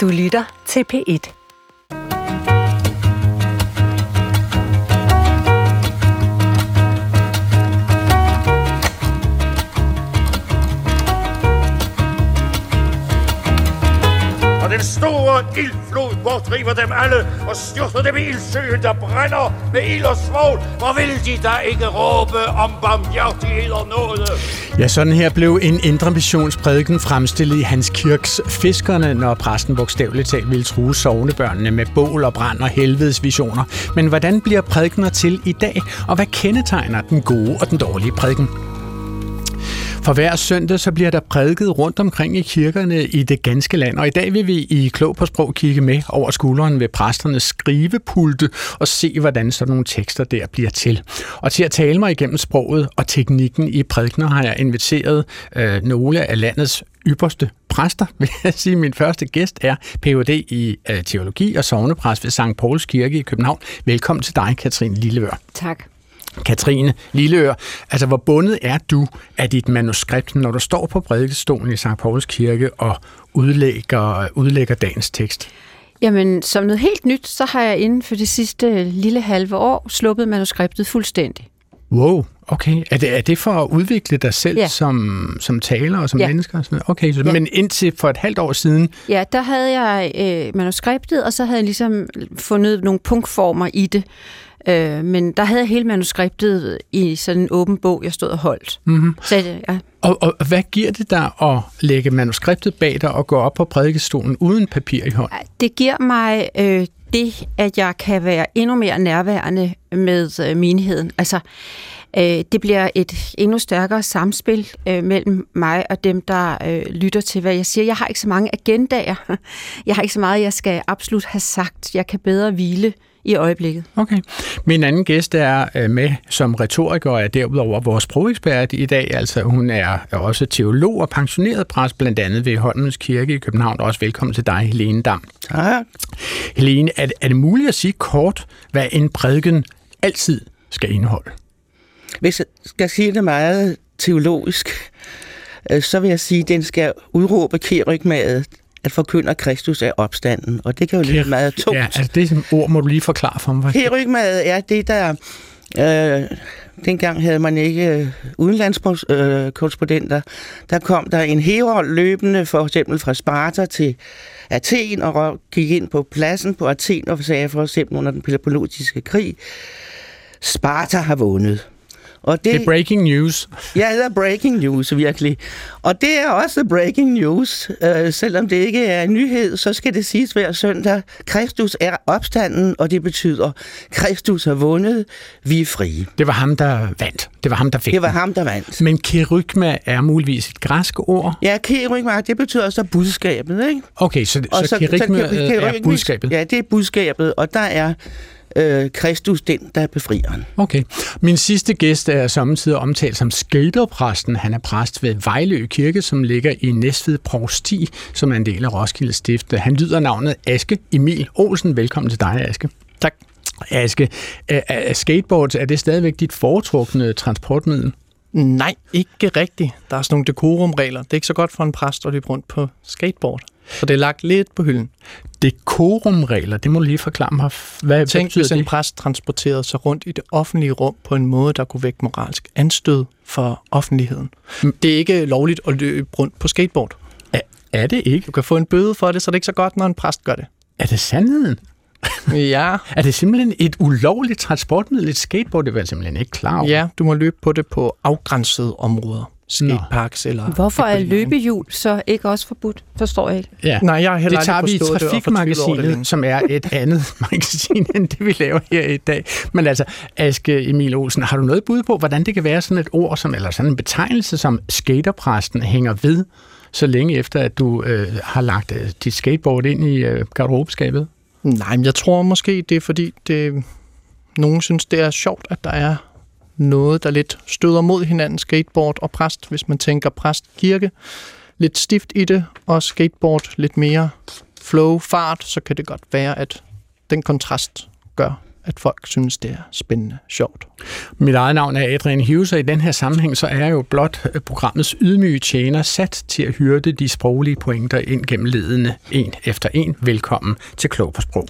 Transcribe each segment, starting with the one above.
Du lytter til P1. Den store ildflod bortdriver dem alle og styrter dem i ildsøen, der brænder med ild og svogl. Hvor vil de da ikke råbe om barmhjertighed og nåde? Ja, sådan her blev en indre missionsprædiken fremstillet i Hans Kirks Fiskerne, når præsten bogstaveligt talt ville true sovnebørnene med bål og brand og helvedes visioner. Men hvordan bliver prædikener til i dag, og hvad kendetegner den gode og den dårlige prædiken? For hver søndag så bliver der prædiket rundt omkring i kirkerne i det ganske land, og i dag vil vi i Klog på Sprog kigge med over skulderen ved præsternes skrivepulte og se, hvordan sådan nogle tekster der bliver til. Og til at tale mig igennem sproget og teknikken i prædikner har jeg inviteret øh, nogle af landets ypperste præster, vil jeg sige. Min første gæst er Ph.D. i øh, teologi og sovnepræst ved St. Pauls Kirke i København. Velkommen til dig, Katrine Lillevør. Tak. Katrine Lilleør, altså hvor bundet er du af dit manuskript, når du står på prædikestolen i St. Pauls Kirke og udlægger, udlægger dagens tekst? Jamen, som noget helt nyt, så har jeg inden for det sidste lille halve år sluppet manuskriptet fuldstændig. Wow, okay. Er det, er det for at udvikle dig selv ja. som, som taler og som ja. mennesker? Og sådan noget? Okay, så, ja. men indtil for et halvt år siden? Ja, der havde jeg øh, manuskriptet, og så havde jeg ligesom fundet nogle punktformer i det. Øh, men der havde jeg hele manuskriptet i sådan en åben bog, jeg stod og holdt. Mm-hmm. Så, ja. og, og hvad giver det dig at lægge manuskriptet bag dig og gå op på prædikestolen uden papir i hånden? Det giver mig øh, det, at jeg kan være endnu mere nærværende med øh, menigheden. Altså, øh, det bliver et endnu stærkere samspil øh, mellem mig og dem, der øh, lytter til, hvad jeg siger. Jeg har ikke så mange agendaer. Jeg har ikke så meget, jeg skal absolut have sagt. Jeg kan bedre hvile i øjeblikket. Okay. Min anden gæst er øh, med som retoriker og er derudover vores sprogekspert i dag. Altså hun er også teolog og pensioneret præst, blandt andet ved Holmens Kirke i København. Også velkommen til dig, Helene Dam. Tak. Helene, er, er det muligt at sige kort, hvad en prædiken altid skal indeholde? Hvis jeg skal sige det meget teologisk, øh, så vil jeg sige, at den skal udråbe kerygmaget at forkynder Kristus er opstanden, og det kan jo lyde meget tungt. Ja, altså det ord må du lige forklare for mig. Kerygmad er det, der... Øh, dengang havde man ikke øh, udenlandskorrespondenter. Der kom der en herold løbende, for eksempel fra Sparta til Athen, og gik ind på pladsen på Athen og sagde for eksempel under den Peloponnesiske krig, Sparta har vundet. Og det, det er breaking news. Ja, det er breaking news, virkelig. Og det er også breaking news. Uh, selvom det ikke er en nyhed, så skal det siges hver søndag. Kristus er opstanden, og det betyder, Kristus har vundet, vi er frie. Det var ham, der vandt. Det var ham, der fik Det var ham, der vandt. Men kerygma er muligvis et græsk ord? Ja, kerygma, det betyder så budskabet, ikke? Okay, så, så, så kerygma er budskabet? Ja, det er budskabet, og der er øh, Kristus den, der er befrieren. Okay. Min sidste gæst er samtidig omtalt som skaterpræsten. Han er præst ved Vejlø Kirke, som ligger i Næstved Provsti, som er en del af Roskilde Stift. Han lyder navnet Aske Emil Olsen. Velkommen til dig, Aske. Tak. Aske, er skateboard, er det stadigvæk dit foretrukne transportmiddel? Nej, ikke rigtigt. Der er sådan nogle dekorumregler. Det er ikke så godt for en præst at løbe rundt på skateboard. Så det er lagt lidt på hylden. Dekorumregler, det må lige forklare mig. Hvad, Tænk, hvis en præst transporterede sig rundt i det offentlige rum på en måde, der kunne vække moralsk anstød for offentligheden. Mm. Det er ikke lovligt at løbe rundt på skateboard. Er, er det ikke? Du kan få en bøde for det, så det er ikke så godt, når en præst gør det. Er det sandheden? ja. Er det simpelthen et ulovligt transportmiddel, et skateboard? Det var jeg simpelthen ikke klar over. Ja, du må løbe på det på afgrænsede områder skateparks eller... Hvorfor er løbehjul så ikke også forbudt? Forstår jeg ikke. Ja. Nej, jeg har heller det tager vi i Trafikmagasinet, som er et andet magasin end det, vi laver her i dag. Men altså, Aske Emil Olsen, har du noget bud på, hvordan det kan være sådan et ord, som, eller sådan en betegnelse, som skaterpræsten hænger ved, så længe efter, at du øh, har lagt øh, dit skateboard ind i øh, garderobeskabet? Nej, men jeg tror måske, det er fordi, det, nogen synes, det er sjovt, at der er noget, der lidt støder mod hinanden, skateboard og præst, hvis man tænker præst-kirke. Lidt stift i det, og skateboard lidt mere flow, fart, så kan det godt være, at den kontrast gør, at folk synes, det er spændende, sjovt. Mit eget navn er Adrian Hughes, og i den her sammenhæng så er jeg jo blot øh, programmets ydmyge tjener sat til at hyrde de sproglige pointer ind gennem ledende en efter en. Velkommen til Klog på Sprog.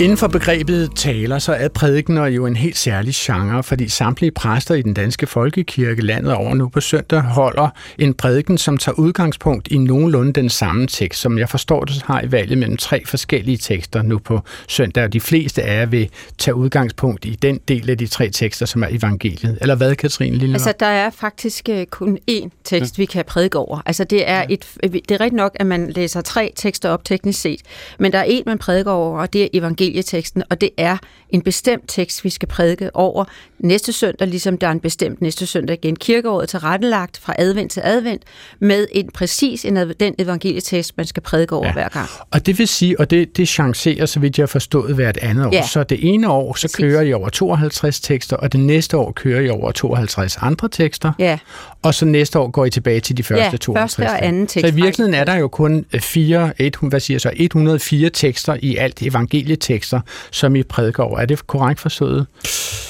Inden for begrebet taler, så er prædikener jo en helt særlig genre, fordi samtlige præster i den danske folkekirke landet over nu på søndag holder en prædiken, som tager udgangspunkt i nogenlunde den samme tekst, som jeg forstår det har i valget mellem tre forskellige tekster nu på søndag, og de fleste af jer vil tage udgangspunkt i den del af de tre tekster, som er evangeliet. Eller hvad, Katrine Lille? Altså, der er faktisk øh, kun én tekst, ja. vi kan prædike over. Altså, det er, ja. et, det er rigtigt nok, at man læser tre tekster op teknisk set, men der er en, man prædiker over, og det er evangeliet evangelieteksten, og det er en bestemt tekst, vi skal prædike over næste søndag, ligesom der er en bestemt næste søndag igen. Kirkeåret til rettelagt fra advent til advent, med en præcis en, den evangelietekst, man skal prædike over ja. hver gang. Og det vil sige, og det, det chancerer, så vidt jeg har forstået, hvert andet år. Ja. Så det ene år, så præcis. kører I over 52 tekster, og det næste år kører I over 52 andre tekster. Ja. Og så næste år går I tilbage til de første ja, 52. første og anden tekst. Så i virkeligheden er der jo kun fire, et, hvad siger så, 104 tekster i alt evangelietekster, som I prædiker over. Er det korrekt forstået,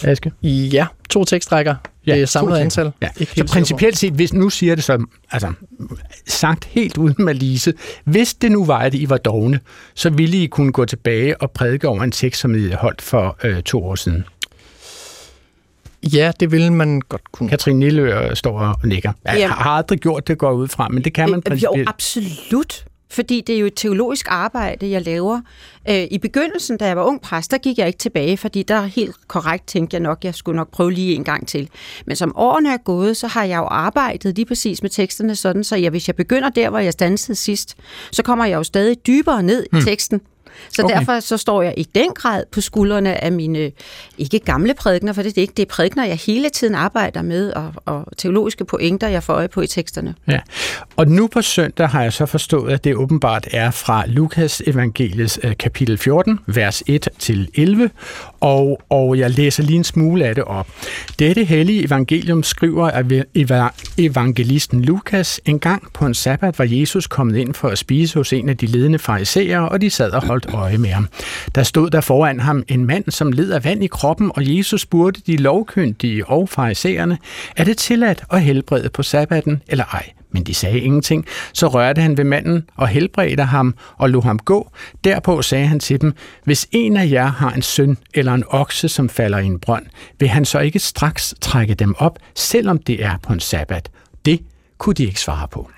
Aske? Ja, to tekstrækker. Ja, det er samlet antal. Ja. så principielt set, hvis nu siger det så, altså sagt helt uden malise, hvis det nu var, at I var dogne, så ville I kunne gå tilbage og prædike over en tekst, som I holdt for øh, to år siden. Ja, det vil man godt kunne. Katrine Nillø står og nikker. Jeg har aldrig gjort det, går ud fra, men det kan man principielt. Jo, absolut fordi det er jo et teologisk arbejde, jeg laver. Øh, I begyndelsen, da jeg var ung præst, der gik jeg ikke tilbage, fordi der helt korrekt tænkte jeg nok, jeg skulle nok prøve lige en gang til. Men som årene er gået, så har jeg jo arbejdet lige præcis med teksterne sådan, så jeg, hvis jeg begynder der, hvor jeg stansede sidst, så kommer jeg jo stadig dybere ned hmm. i teksten. Så okay. derfor så står jeg i den grad på skuldrene af mine, ikke gamle prædikner, for det er ikke det er prædikner, jeg hele tiden arbejder med, og, og teologiske pointer, jeg får øje på i teksterne. Ja, og nu på søndag har jeg så forstået, at det åbenbart er fra Lukas evangeliets øh, kapitel 14, vers 1 til 11, og, og jeg læser lige en smule af det op. Dette hellige evangelium skriver af evangelisten Lukas, en gang på en sabbat var Jesus kommet ind for at spise hos en af de ledende farisæer, og de sad og holdt øje med ham. Der stod der foran ham en mand, som led af vand i kroppen, og Jesus spurgte de lovkyndige og farisæerne, er det tilladt at helbrede på sabbaten eller ej? Men de sagde ingenting. Så rørte han ved manden og helbredte ham og lod ham gå. Derpå sagde han til dem, hvis en af jer har en søn eller en okse, som falder i en brønd, vil han så ikke straks trække dem op, selvom det er på en sabbat? Det kunne de ikke svare på.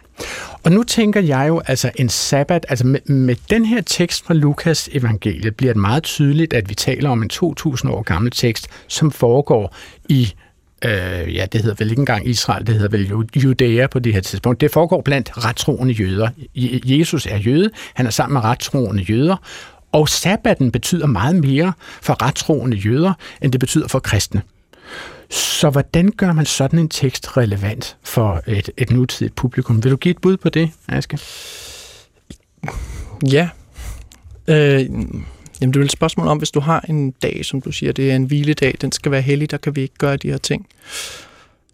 Og nu tænker jeg jo, altså en sabbat, altså med, med den her tekst fra Lukas evangeliet, bliver det meget tydeligt, at vi taler om en 2000 år gammel tekst, som foregår i øh, ja, det hedder vel ikke engang Israel, det hedder vel Judæa på det her tidspunkt. Det foregår blandt rettroende jøder. Jesus er jøde, han er sammen med rettroende jøder, og sabbaten betyder meget mere for rettroende jøder, end det betyder for kristne. Så hvordan gør man sådan en tekst relevant for et, et nutidigt publikum? Vil du give et bud på det, Aske? Ja. Øh, jamen, det er et spørgsmål om, hvis du har en dag, som du siger, det er en hviledag, den skal være hellig, der kan vi ikke gøre de her ting.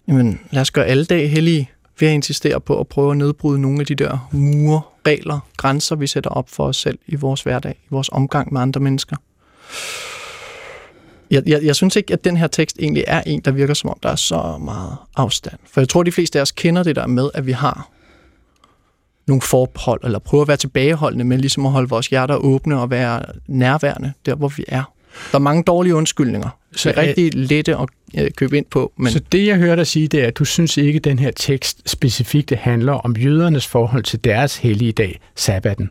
Jamen, lad os gøre alle dage hellige ved at insistere på at prøve at nedbryde nogle af de der mure, regler, grænser, vi sætter op for os selv i vores hverdag, i vores omgang med andre mennesker. Jeg, jeg, jeg synes ikke, at den her tekst egentlig er en, der virker som om, der er så meget afstand. For jeg tror, de fleste af os kender det der med, at vi har nogle forbehold, eller prøver at være tilbageholdende med ligesom at holde vores hjerter åbne og være nærværende der, hvor vi er. Der er mange dårlige undskyldninger. Så det er rigtig lette at øh, købe ind på. Men... Så det, jeg hører dig sige, det er, at du synes ikke, at den her tekst specifikt handler om jødernes forhold til deres hellige dag, sabbaten.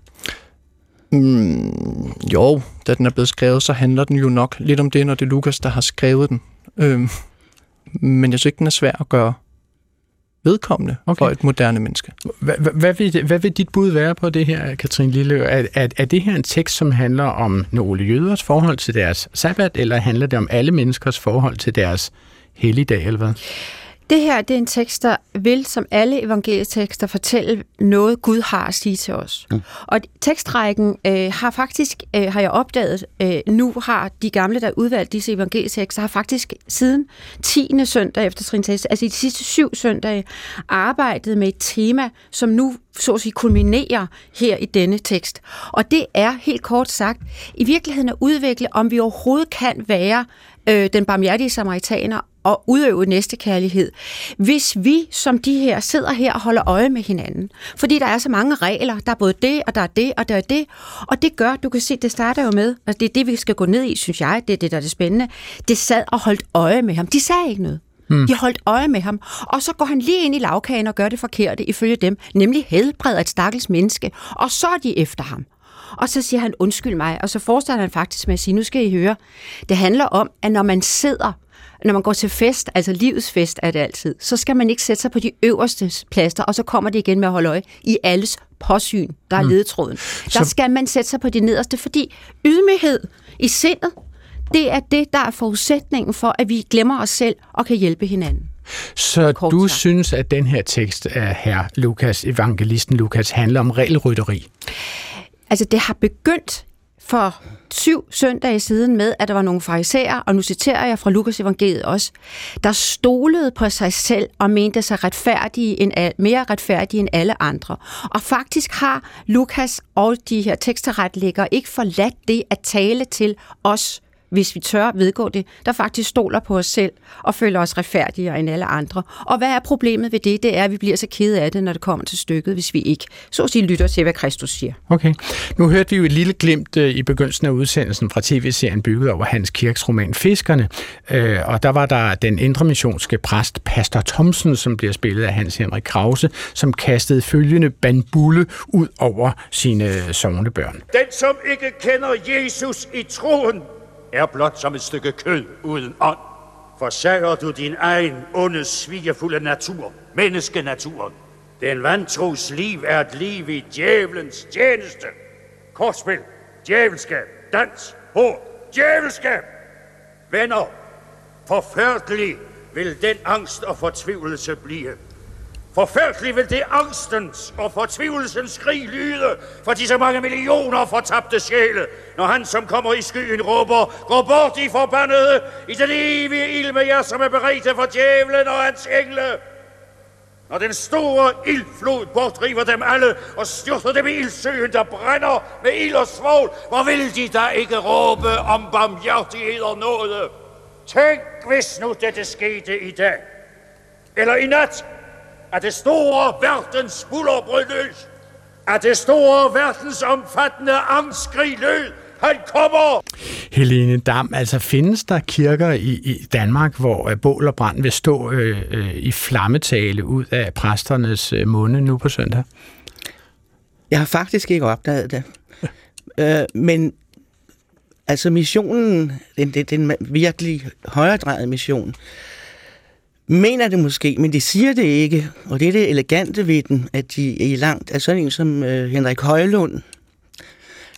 Mm, jo, da den er blevet skrevet, så handler den jo nok lidt om det, når det er Lukas, der har skrevet den. Øhm, men jeg synes ikke, den er svær at gøre vedkommende okay. for et moderne menneske. Hvad, vil, hvad vil dit bud være på det her, Katrin Lille? Er, er, er det her en tekst, som handler om nogle jøders forhold til deres sabbat, eller handler det om alle menneskers forhold til deres helligdag, eller hvad? Det her det er en tekst, der vil, som alle evangelietekster, fortælle noget, Gud har at sige til os. Mm. Og tekstrækken øh, har faktisk, øh, har jeg opdaget, øh, nu har de gamle, der udvalgt disse evangelietekster, har faktisk siden 10. søndag efter Trinitatis, altså i de sidste syv søndage, arbejdet med et tema, som nu så at sige, kulminerer her i denne tekst. Og det er helt kort sagt, i virkeligheden at udvikle, om vi overhovedet kan være øh, den barmhjertige samaritaner og udøve næstekærlighed, hvis vi som de her sidder her og holder øje med hinanden. Fordi der er så mange regler. Der er både det, og der er det, og der er det. Og det gør, du kan se, det starter jo med, og det er det, vi skal gå ned i, synes jeg. Det er det, der er det spændende. Det sad og holdt øje med ham. De sagde ikke noget. Mm. De holdt øje med ham, og så går han lige ind i lavkagen og gør det forkerte ifølge dem, nemlig helbreder et stakkels menneske, og så er de efter ham. Og så siger han, undskyld mig, og så forestiller han faktisk med at sige, nu skal I høre, det handler om, at når man sidder når man går til fest, altså livets fest er det altid, så skal man ikke sætte sig på de øverste plaster, og så kommer det igen med at holde øje i alles påsyn, der er mm. ledetråden. Der så... skal man sætte sig på de nederste, fordi ydmyghed i sindet, det er det, der er forudsætningen for, at vi glemmer os selv og kan hjælpe hinanden. Så Kort du sagt. synes, at den her tekst af herr Lukas, evangelisten Lukas, handler om regelrytteri? Altså, det har begyndt for syv søndage siden med, at der var nogle farisæer, og nu citerer jeg fra Lukas evangeliet også, der stolede på sig selv og mente sig retfærdige end, mere retfærdige end alle andre. Og faktisk har Lukas og de her teksterretlæggere ikke forladt det at tale til os hvis vi tør vedgå det, der faktisk stoler på os selv og føler os retfærdigere end alle andre. Og hvad er problemet ved det? Det er, at vi bliver så kede af det, når det kommer til stykket, hvis vi ikke så at sige lytter til, hvad Kristus siger. Okay. Nu hørte vi jo et lille glimt øh, i begyndelsen af udsendelsen fra tv-serien bygget over Hans Kirks roman Fiskerne, øh, og der var der den indremissionske præst Pastor Thomsen, som bliver spillet af Hans Henrik Krause, som kastede følgende bandbulle ud over sine sovnebørn. Den, som ikke kender Jesus i troen, er blot som et stykke kød uden ånd. Forsager du din egen onde, svigefulde natur, menneskenaturen. Den vantros liv er et liv i djævelens tjeneste. Kortspil, djævelskab, dans, hår, djævelskab. Venner, forfærdelig vil den angst og fortvivlelse blive. Forfærdelig vil det angstens og fortvivlelsens skrig lyde for de så mange millioner fortabte sjæle, når han, som kommer i skyen, råber, gå bort i forbandede, i den evige ild med jer, som er beredte for djævlen og hans engle. Når den store ildflod bortriver dem alle og styrter dem i ildsøen, der brænder med ild og svål, hvor vil de da ikke råbe om barmhjertighed og nåde? Tænk, hvis nu dette skete i dag, eller i nat, at det store verdens bullerbrød løs, at det store verdens omfattende angstskrig lød, han kommer! Helene Dam, altså findes der kirker i, i Danmark, hvor uh, bål og brand vil stå øh, øh, i flammetale ud af præsternes øh, munde nu på søndag? Jeg har faktisk ikke opdaget det. øh, men altså missionen, den, den, den virkelig højredrejede mission, mener det måske, men de siger det ikke. Og det er det elegante ved den, at de er i langt. Altså sådan en som øh, Henrik Højlund,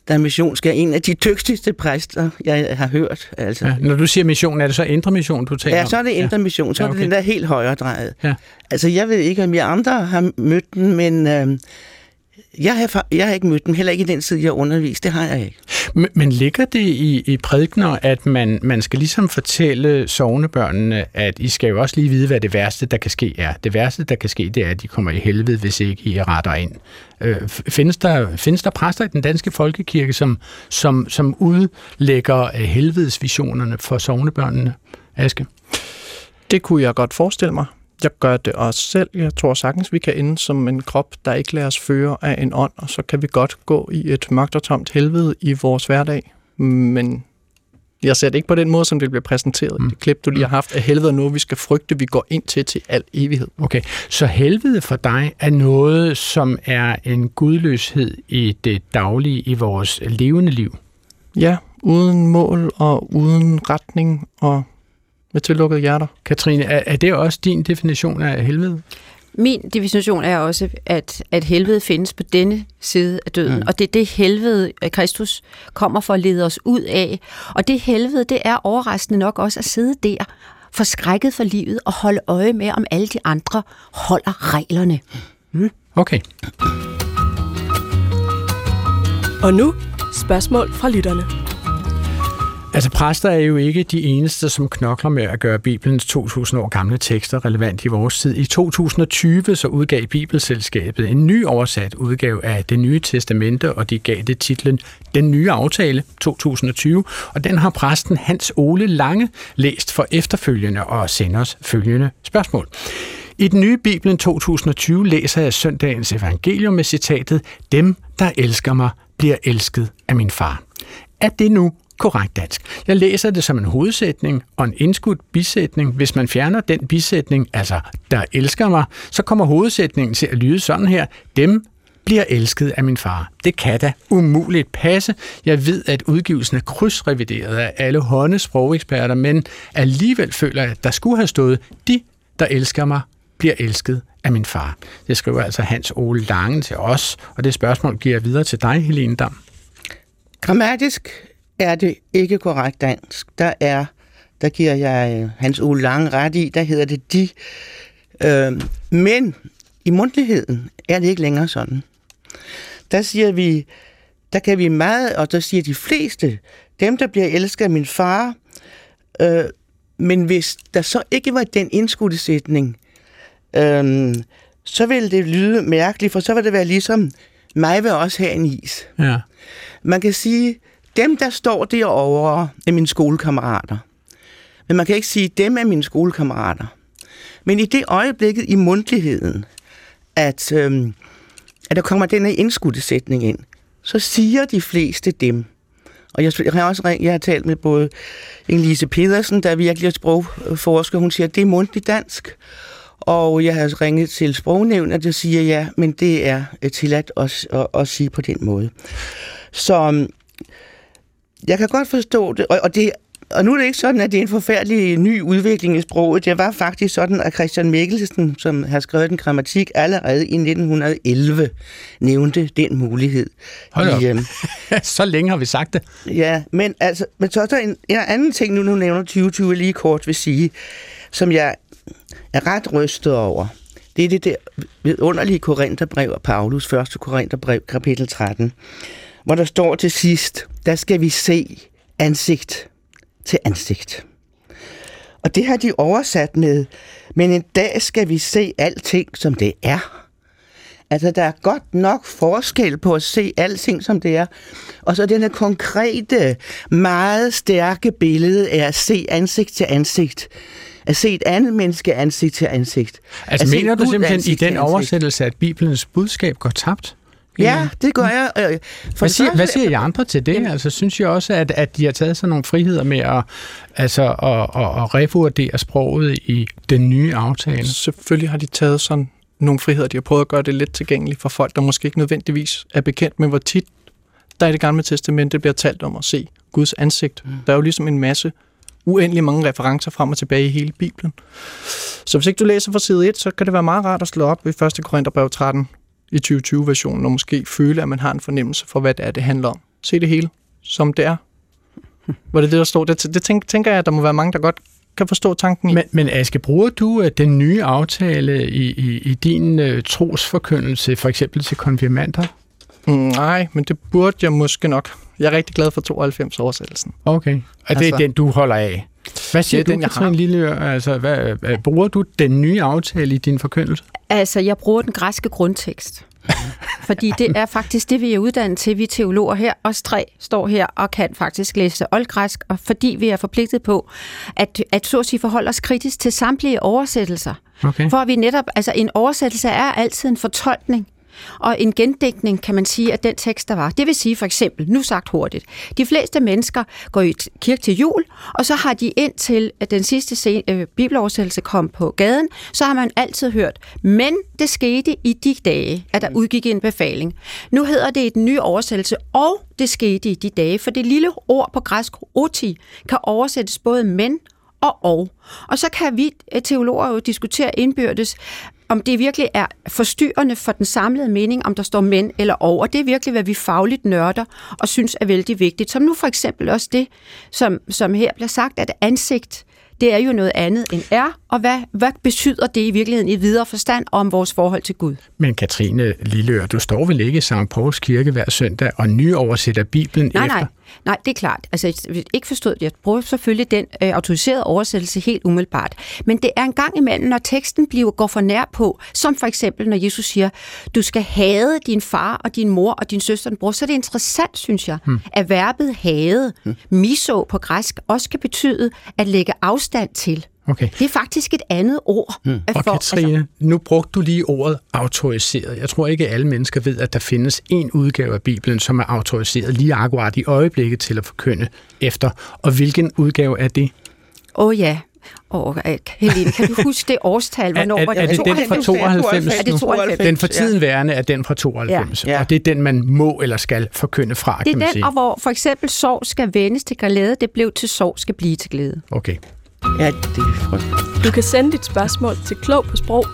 der er missionsk, er en af de dygtigste præster, jeg har hørt. Altså. Ja, når du siger mission, er det så indre mission, du taler Ja, så er det indre mission, så ja, okay. er det den der helt højre drejet. Ja. Altså, jeg ved ikke, om jeg andre har mødt den, men øh, jeg har, jeg har ikke mødt dem, heller ikke i den tid, jeg undervist. Det har jeg ikke. Men, men ligger det i, i prædikner, at man, man skal ligesom fortælle sovnebørnene, at I skal jo også lige vide, hvad det værste, der kan ske er. Det værste, der kan ske, det er, at de kommer i helvede, hvis ikke I retter ind. Øh, findes, der, findes der præster i den danske folkekirke, som, som, som udlægger øh, helvedesvisionerne for sovnebørnene? Aske? Det kunne jeg godt forestille mig. Jeg gør det også selv. Jeg tror sagtens, vi kan ende som en krop, der ikke lader os føre af en ånd, og så kan vi godt gå i et mørkt og tomt helvede i vores hverdag. Men jeg ser det ikke på den måde, som det bliver præsenteret. Mm. Det klip, du lige har haft, af helvede er noget, vi skal frygte, vi går ind til til al evighed. Okay, så helvede for dig er noget, som er en gudløshed i det daglige, i vores levende liv? Ja, uden mål og uden retning og med tillukkede hjerter. Katrine, er, er det også din definition af helvede? Min definition er også, at, at helvede findes på denne side af døden. Mm. Og det er det helvede, at Kristus kommer for at lede os ud af. Og det helvede, det er overraskende nok også at sidde der forskrækket for livet og holde øje med, om alle de andre holder reglerne. Mm. Okay. Og nu spørgsmål fra lytterne. Altså præster er jo ikke de eneste, som knokler med at gøre Bibelens 2000 år gamle tekster relevant i vores tid. I 2020 så udgav Bibelselskabet en ny oversat udgave af det nye testamente, og de gav det titlen Den nye aftale 2020, og den har præsten Hans Ole Lange læst for efterfølgende og sender os følgende spørgsmål. I den nye Bibelen 2020 læser jeg søndagens evangelium med citatet Dem, der elsker mig, bliver elsket af min far. Er det nu korrekt dansk. Jeg læser det som en hovedsætning og en indskudt bisætning. Hvis man fjerner den bisætning, altså der elsker mig, så kommer hovedsætningen til at lyde sådan her. Dem bliver elsket af min far. Det kan da umuligt passe. Jeg ved, at udgivelsen er krydsrevideret af alle hånde sprogeksperter, men alligevel føler jeg, at der skulle have stået, de, der elsker mig, bliver elsket af min far. Det skriver altså Hans Ole Lange til os, og det spørgsmål giver jeg videre til dig, Helene Dam. Grammatisk er det ikke korrekt dansk. Der er, der giver jeg øh, Hans Ole Lange ret i, der hedder det de. Øh, men i mundtligheden er det ikke længere sådan. Der siger vi, der kan vi meget, og der siger de fleste, dem der bliver elsket af min far, øh, men hvis der så ikke var den indskudte sætning, øh, så ville det lyde mærkeligt, for så vil det være ligesom, mig vil også have en is. Ja. Man kan sige, dem, der står derovre, er mine skolekammerater. Men man kan ikke sige, dem er mine skolekammerater. Men i det øjeblikket i mundtligheden, at, øhm, at der kommer den her indskudte sætning ind, så siger de fleste dem. Og jeg, jeg har også ringet, jeg har talt med både Inge-Lise Pedersen, der er virkelig er sprogforsker, hun siger, at det er mundtligt dansk. Og jeg har ringet til sprognævnet, og det siger ja, men det er øh, tilladt at, at, at sige på den måde. Så øhm, jeg kan godt forstå det, og, og det og nu er det ikke sådan, at det er en forfærdelig ny udvikling i sproget. Det var faktisk sådan, at Christian Mikkelsen, som har skrevet en grammatik allerede i 1911, nævnte den mulighed. Hold I, øhm, så længe har vi sagt det. Ja, men, altså, men så er der en, en anden ting, nu nu nævner 2020 lige kort vil sige, som jeg er ret rystet over. Det er det der underlige Korintherbrev af Paulus, første Korintherbrev, kapitel 13 hvor der står til sidst, der skal vi se ansigt til ansigt. Og det har de oversat med, men en dag skal vi se alting, som det er. Altså, der er godt nok forskel på at se alting, som det er. Og så denne konkrete, meget stærke billede af at se ansigt til ansigt. At se et andet menneske ansigt til ansigt. Altså, mener du simpelthen i den oversættelse, at Bibelens budskab går tabt? Ja, det gør jeg. Øh, for hvad, siger, hvad siger I andre til det? Jamen. Altså, synes jeg også, at, at de har taget sig nogle friheder med at, altså, at, at, at revurdere sproget i den nye aftale? Selvfølgelig har de taget sådan nogle friheder. De har prøvet at gøre det let tilgængeligt for folk, der måske ikke nødvendigvis er bekendt med, hvor tit der i det gamle testamente bliver talt om at se Guds ansigt. Mm. Der er jo ligesom en masse uendelig mange referencer frem og tilbage i hele Bibelen. Så hvis ikke du læser fra side 1, så kan det være meget rart at slå op i 1. Korintherbrev 13, i 2020-versionen, og måske føle, at man har en fornemmelse for, hvad det er, det handler om. Se det hele, som det er. Hvor det det, der står. Det, det tænker, tænker jeg, at der må være mange, der godt kan forstå tanken i. Men, men Aske, bruger du øh, den nye aftale i, i, i din uh, trosforkyndelse, for eksempel til konfirmander? Mm, nej, men det burde jeg måske nok. Jeg er rigtig glad for 92-oversættelsen. Okay, og altså, det er den, du holder af? Hvad siger det du, den, jeg Katrin Lilleør? Altså, hvad, hvad, bruger du den nye aftale i din forkyndelse? Altså, jeg bruger den græske grundtekst. Fordi det er faktisk det, vi er uddannet til. Vi teologer her, os tre står her og kan faktisk læse oldgræsk, og fordi vi er forpligtet på at, at så at sige forholde os kritisk til samtlige oversættelser. Okay. For vi netop, altså en oversættelse er altid en fortolkning og en gendækning, kan man sige, af den tekst, der var. Det vil sige for eksempel, nu sagt hurtigt, de fleste mennesker går i kirke til jul, og så har de indtil at den sidste scene, øh, bibeloversættelse kom på gaden, så har man altid hørt, men det skete i de dage, at der udgik en befaling. Nu hedder det et ny oversættelse, og det skete i de dage, for det lille ord på græsk oti kan oversættes både men og og. Og så kan vi øh, teologer jo diskutere indbyrdes, om det virkelig er forstyrrende for den samlede mening, om der står men eller og. Det er virkelig, hvad vi fagligt nørder og synes er vældig vigtigt. Som nu for eksempel også det, som, som her bliver sagt, at ansigt det er jo noget andet end er, og hvad, hvad betyder det i virkeligheden i videre forstand om vores forhold til Gud? Men Katrine Lilleør, du står vel ikke i St. Pauls kirke hver søndag og nyoversætter Bibelen Nej, efter? nej. Nej, det er klart. Altså, jeg- ikke forstået. Jeg bruger selvfølgelig den øh, autoriserede oversættelse helt umiddelbart. Men det er en gang imellem, når teksten bliver, går for nær på, som for eksempel, når Jesus siger, du skal hade din far og din mor og din søster og din bror, så er det interessant, synes jeg, hmm. at verbet hade, hmm. miso på græsk, også kan betyde at lægge afstand til. Okay. Det er faktisk et andet ord. Hmm. Og Katrine, altså... nu brugte du lige ordet autoriseret. Jeg tror ikke, alle mennesker ved, at der findes en udgave af Bibelen, som er autoriseret lige akkurat i øjeblikket til at forkynde efter. Og hvilken udgave er det? Åh oh, ja. Åh, oh, Helene, kan du huske det årstal? Hvornår er, er, er det den fra 92? Er det 92? Den for tiden værende er den fra 92, Ja. og det er den, man må eller skal forkynde fra, Det kan man er den, sige. og hvor for eksempel sorg skal vendes til glæde, det blev til sorg skal blive til glæde. Okay. Ja, det er frygteligt. Du kan sende dit spørgsmål til klog på sprog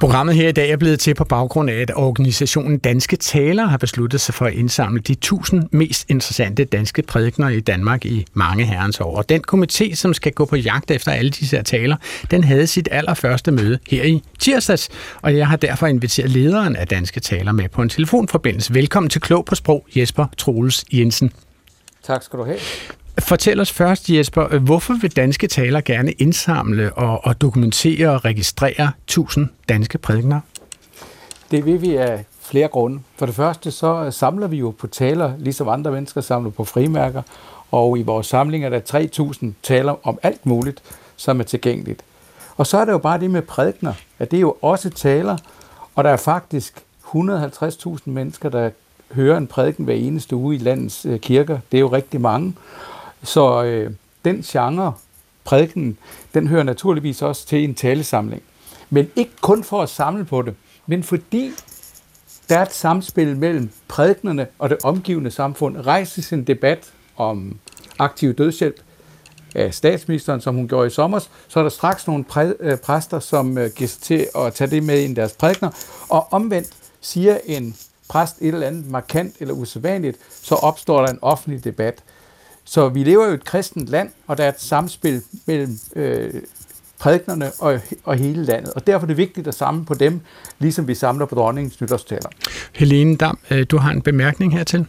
Programmet her i dag er blevet til på baggrund af, at organisationen Danske Talere har besluttet sig for at indsamle de 1000 mest interessante danske prædikner i Danmark i mange herrens år. Og den komité, som skal gå på jagt efter alle disse her taler, den havde sit allerførste møde her i tirsdags. Og jeg har derfor inviteret lederen af Danske Taler med på en telefonforbindelse. Velkommen til Klog på Sprog, Jesper Troels Jensen. Tak skal du have. Fortæl os først, Jesper, hvorfor vil danske taler gerne indsamle og, og dokumentere og registrere 1000 danske prædikner? Det vil vi af flere grunde. For det første så samler vi jo på taler, ligesom andre mennesker samler på frimærker, og i vores samling er der 3.000 taler om alt muligt, som er tilgængeligt. Og så er det jo bare det med prædikner, at det er jo også taler, og der er faktisk 150.000 mennesker, der hører en prædiken hver eneste uge i landets øh, kirker. Det er jo rigtig mange. Så øh, den genre, prædiken, den hører naturligvis også til en talesamling. Men ikke kun for at samle på det, men fordi der er et samspil mellem prædiknerne og det omgivende samfund. Rejses en debat om aktiv dødshjælp af statsministeren, som hun gjorde i sommer, så er der straks nogle præ- øh, præster, som øh, giver sig til at tage det med i deres prædikner. Og omvendt siger en præst et eller andet markant eller usædvanligt, så opstår der en offentlig debat. Så vi lever jo i et kristent land, og der er et samspil mellem øh, prædiknerne og, og hele landet. Og derfor er det vigtigt at samle på dem, ligesom vi samler på dronningens nytårstaler. Helene Dam, øh, du har en bemærkning hertil?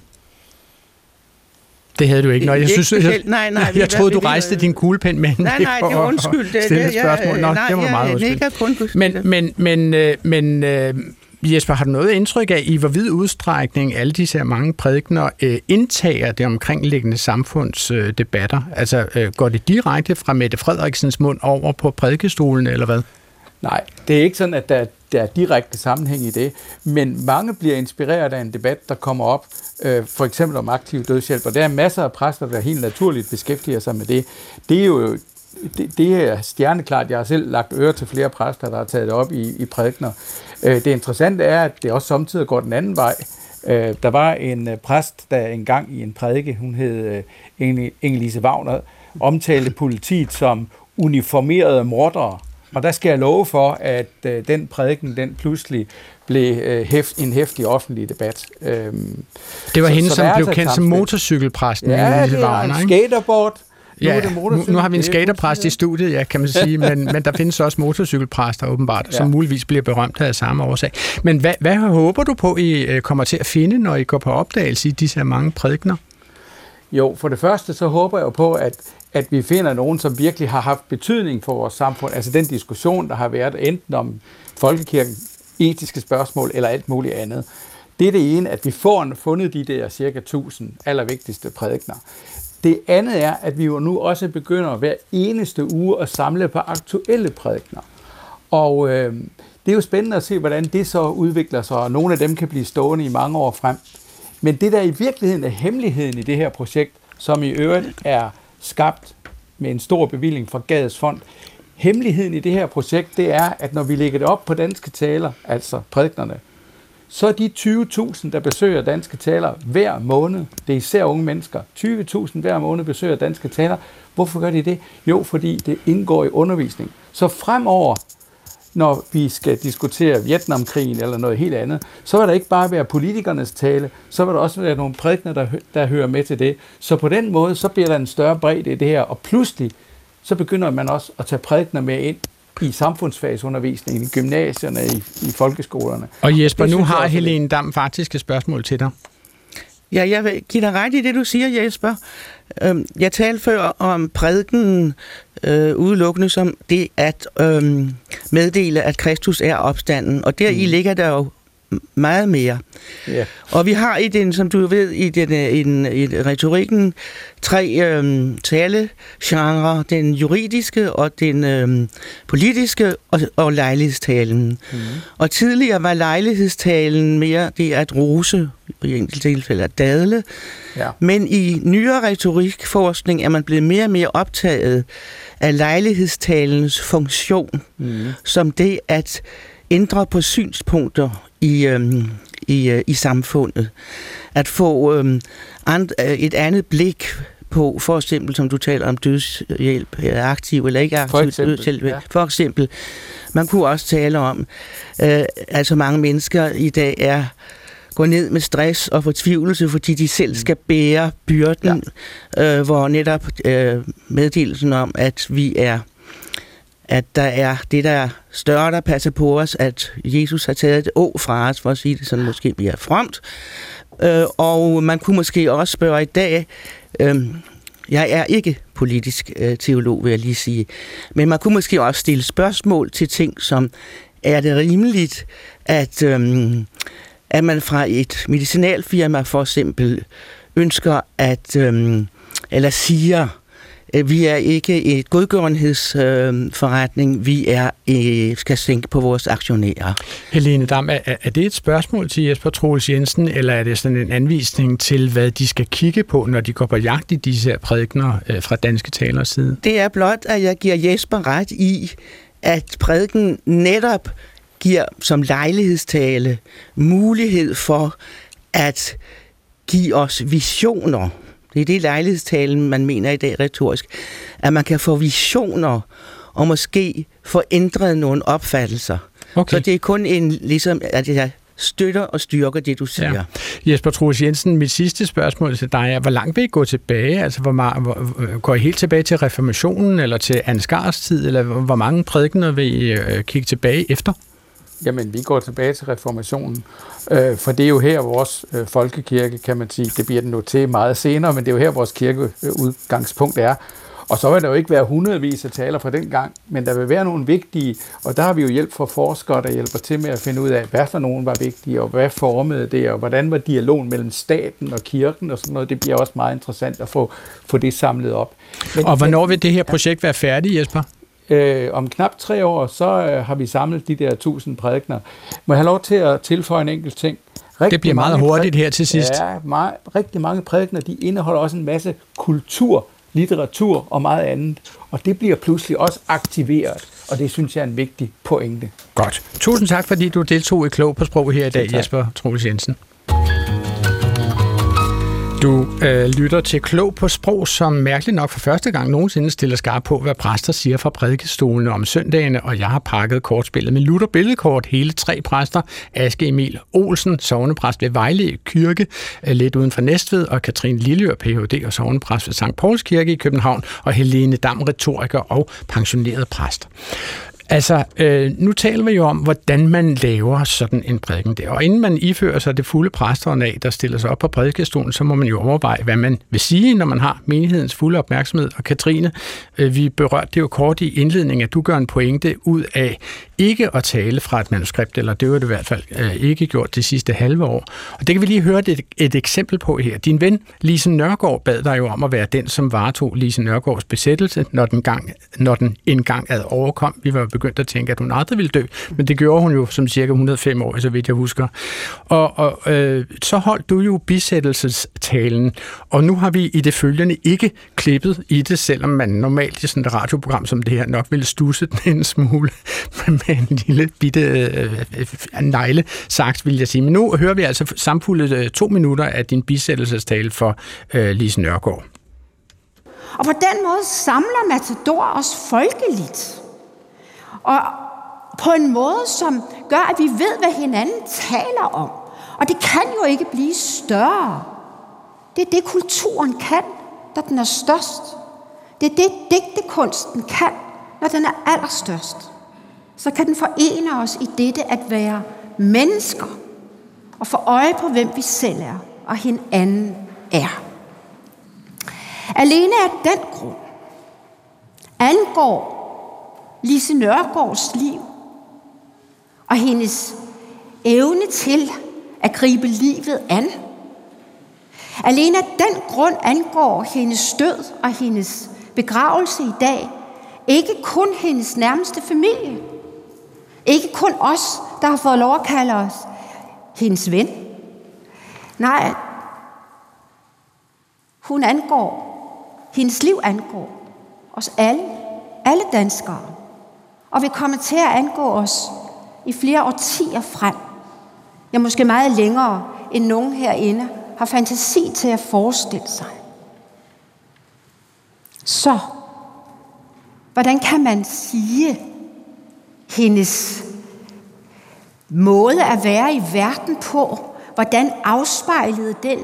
Det havde du ikke. Nå, jeg Ikke synes, jeg. Nej, nej, jeg troede, du rejste din kuglepen med Nej, nej, det er undskyld. Det, stille det, et spørgsmål. Nå, jeg, nej, det var meget jeg undskyld. nikker kun på Men, men, men, øh, men øh, Jesper, har du noget indtryk af, i hvor vid udstrækning alle disse her mange prædikner øh, indtager det omkringliggende samfunds øh, debatter? Altså, øh, går det direkte fra Mette Frederiksens mund over på prædikestolen, eller hvad? Nej, det er ikke sådan, at der, der er direkte sammenhæng i det, men mange bliver inspireret af en debat, der kommer op, øh, for eksempel om aktiv dødshjælp, og der er masser af præster, der helt naturligt beskæftiger sig med det. Det er jo det, det er stjerneklart. Jeg har selv lagt øre til flere præster, der har taget det op i, i prædikner. Øh, det interessante er, at det også samtidig går den anden vej. Øh, der var en øh, præst, der engang i en prædike, hun hed Inge- Inge-Lise Wagner, omtalte politiet som uniformerede mordere. Og der skal jeg love for, at øh, den prædiken, den pludselig blev øh, en hæftig offentlig debat. Øhm, Det var Så- hende, så som blev altså kendt som motorcykelpræsten. ja, det Wagner, en ikke? Nu Ja, nu, nu har vi en er skaterpræst i studiet, ja, kan man sige, men, men der findes også motorcykelpræster åbenbart, ja. som muligvis bliver berømt af samme årsag. Men hvad, hvad håber du på, I øh, kommer til at finde, når I går på opdagelse i disse her mange prædikner? Jo, for det første så håber jeg jo på, at, at vi finder nogen, som virkelig har haft betydning for vores samfund. Altså den diskussion, der har været enten om folkekirken, etiske spørgsmål eller alt muligt andet. Det er det ene, at vi får fundet de der cirka 1000 allervigtigste prædikner. Det andet er, at vi jo nu også begynder hver eneste uge at samle på aktuelle prædikner. Og øh, det er jo spændende at se, hvordan det så udvikler sig, og nogle af dem kan blive stående i mange år frem. Men det, der i virkeligheden er hemmeligheden i det her projekt, som i øvrigt er skabt med en stor bevilling fra Gades Fond, hemmeligheden i det her projekt, det er, at når vi lægger det op på danske taler, altså prædiknerne, så er de 20.000, der besøger danske taler hver måned, det er især unge mennesker, 20.000 hver måned besøger danske taler. Hvorfor gør de det? Jo, fordi det indgår i undervisning. Så fremover, når vi skal diskutere Vietnamkrigen eller noget helt andet, så vil der ikke bare være politikernes tale, så vil der også være nogle prædikner, der, der hører med til det. Så på den måde, så bliver der en større bredde i det her, og pludselig, så begynder man også at tage prædikner med ind i samfundsfagsundervisningen, i gymnasierne, i, i folkeskolerne. Og Jesper, nu har Helene Dam faktisk et spørgsmål til dig. Ja, jeg vil give dig ret i det, du siger, Jesper. Øhm, jeg talte før om prædiken øh, udelukkende som det at øh, meddele, at Kristus er opstanden. Og deri mm. ligger der jo meget mere. Ja. Og vi har i den, som du ved, i, den, i, den, i retorikken tre øhm, talegenre. Den juridiske og den øhm, politiske og, og lejlighedstalen. Mm. Og tidligere var lejlighedstalen mere det at rose, i enkelte tilfælde at dadle. Ja. Men i nyere retorikforskning er man blevet mere og mere optaget af lejlighedstalens funktion, mm. som det at ændre på synspunkter i, øhm, i, øh, i samfundet. At få øhm, and, øh, et andet blik på, for eksempel, som du taler om dødshjælp, eller aktiv eller ikke aktiv for eksempel, dødshjælp. Ja. For eksempel, man kunne også tale om, øh, altså mange mennesker i dag er går ned med stress og fortvivlelse, fordi de selv skal bære byrden, ja. øh, hvor netop øh, meddelelsen om, at vi er at der er det, der er større, der passer på os, at Jesus har taget et å fra os, for at sige det sådan måske mere fremt. Øh, og man kunne måske også spørge i dag, øh, jeg er ikke politisk øh, teolog, vil jeg lige sige, men man kunne måske også stille spørgsmål til ting som, er det rimeligt, at, øh, at man fra et medicinalfirma for eksempel ønsker at, øh, eller siger, Øh, vi er ikke et godgørenhedsforretning, vi er øh, skal sænke på vores aktionærer. Helene Dam, er, er det et spørgsmål til Jesper Troels Jensen, eller er det sådan en anvisning til, hvad de skal kigge på, når de går på jagt i disse her prædikner øh, fra danske talers side? Det er blot, at jeg giver Jesper ret i, at prædiken netop giver som lejlighedstale mulighed for at give os visioner det er det lejlighedstalen, man mener i dag retorisk. At man kan få visioner og måske få ændret nogle opfattelser. Okay. Så det er kun en, ligesom, at jeg støtter og styrker det, du siger. Ja. Jesper Troels Jensen, mit sidste spørgsmål til dig er, hvor langt vil I gå tilbage? Altså, hvor, meget, hvor, går I helt tilbage til reformationen, eller til Ansgars tid, eller hvor mange prædikener vil I øh, kigge tilbage efter? Jamen, vi går tilbage til reformationen, øh, for det er jo her vores øh, folkekirke, kan man sige, det bliver den nu til meget senere, men det er jo her vores kirkeudgangspunkt er. Og så vil der jo ikke være hundredvis af taler fra den gang, men der vil være nogle vigtige, og der har vi jo hjælp fra forskere, der hjælper til med at finde ud af, hvad for nogen var vigtige, og hvad formede det, og hvordan var dialogen mellem staten og kirken og sådan noget. Det bliver også meget interessant at få, få det samlet op. Men, og hvornår vil det her projekt være færdigt, Jesper? Øh, om knap tre år, så øh, har vi samlet de der tusind prædikner. Må jeg have lov til at tilføje en enkelt ting? Rigtig det bliver meget hurtigt her til sidst. Ja, meget, rigtig mange prædikner, de indeholder også en masse kultur, litteratur og meget andet. Og det bliver pludselig også aktiveret, og det synes jeg er en vigtig pointe. Godt. Tusind tak, fordi du deltog i Klog på Sprog her i dag, Jesper Troels Jensen. Du øh, lytter til Klog på Sprog, som mærkeligt nok for første gang nogensinde stiller skarp på, hvad præster siger fra prædikestolen om søndagene, og jeg har pakket kortspillet med Luther Billedkort, hele tre præster, Aske Emil Olsen, sovnepræst ved Vejle Kirke, øh, lidt uden for Næstved, og Katrine Lilleør, Ph.D. og sovnepræst ved St. Pauls Kirke i København, og Helene Dam, retoriker og pensioneret præst. Altså, øh, nu taler vi jo om, hvordan man laver sådan en prædiken der. Og inden man ifører sig det fulde præsteren af, der stiller sig op på prædikestolen, så må man jo overveje, hvad man vil sige, når man har menighedens fulde opmærksomhed. Og Katrine, øh, vi berørte det jo kort i indledningen, at du gør en pointe ud af ikke at tale fra et manuskript, eller det var det i hvert fald øh, ikke gjort det sidste halve år. Og det kan vi lige høre et, et eksempel på her. Din ven Lise Nørgaard bad dig jo om at være den, som varetog Lise Nørgaards besættelse, når den, gang, når den engang ad overkom. Vi var begyndte at tænke, at hun aldrig ville dø, men det gjorde hun jo som cirka 105 år, så vidt jeg husker. Og, og øh, så holdt du jo bisættelsestalen, og nu har vi i det følgende ikke klippet i det, selvom man normalt i sådan et radioprogram som det her nok ville stusse den en smule med en lille bitte øh, øh, negle sagt, vil jeg sige. Men nu hører vi altså samfuldet øh, to minutter af din bisættelsestale for øh, Lise Nørgaard. Og på den måde samler Matador os folkeligt. Og på en måde, som gør, at vi ved, hvad hinanden taler om. Og det kan jo ikke blive større. Det er det, kulturen kan, når den er størst. Det er det, digtekunsten kan, når den er allerstørst. Så kan den forene os i dette at være mennesker og få øje på, hvem vi selv er og hinanden er. Alene af den grund angår Lise Nørgaards liv og hendes evne til at gribe livet an. Alene af den grund angår hendes død og hendes begravelse i dag ikke kun hendes nærmeste familie. Ikke kun os, der har fået lov at kalde os hendes ven. Nej, hun angår, hendes liv angår os alle, alle danskere, og vil komme til at angå os i flere årtier frem. Ja, måske meget længere, end nogen herinde har fantasi til at forestille sig. Så, hvordan kan man sige, hendes måde at være i verden på, hvordan afspejlede den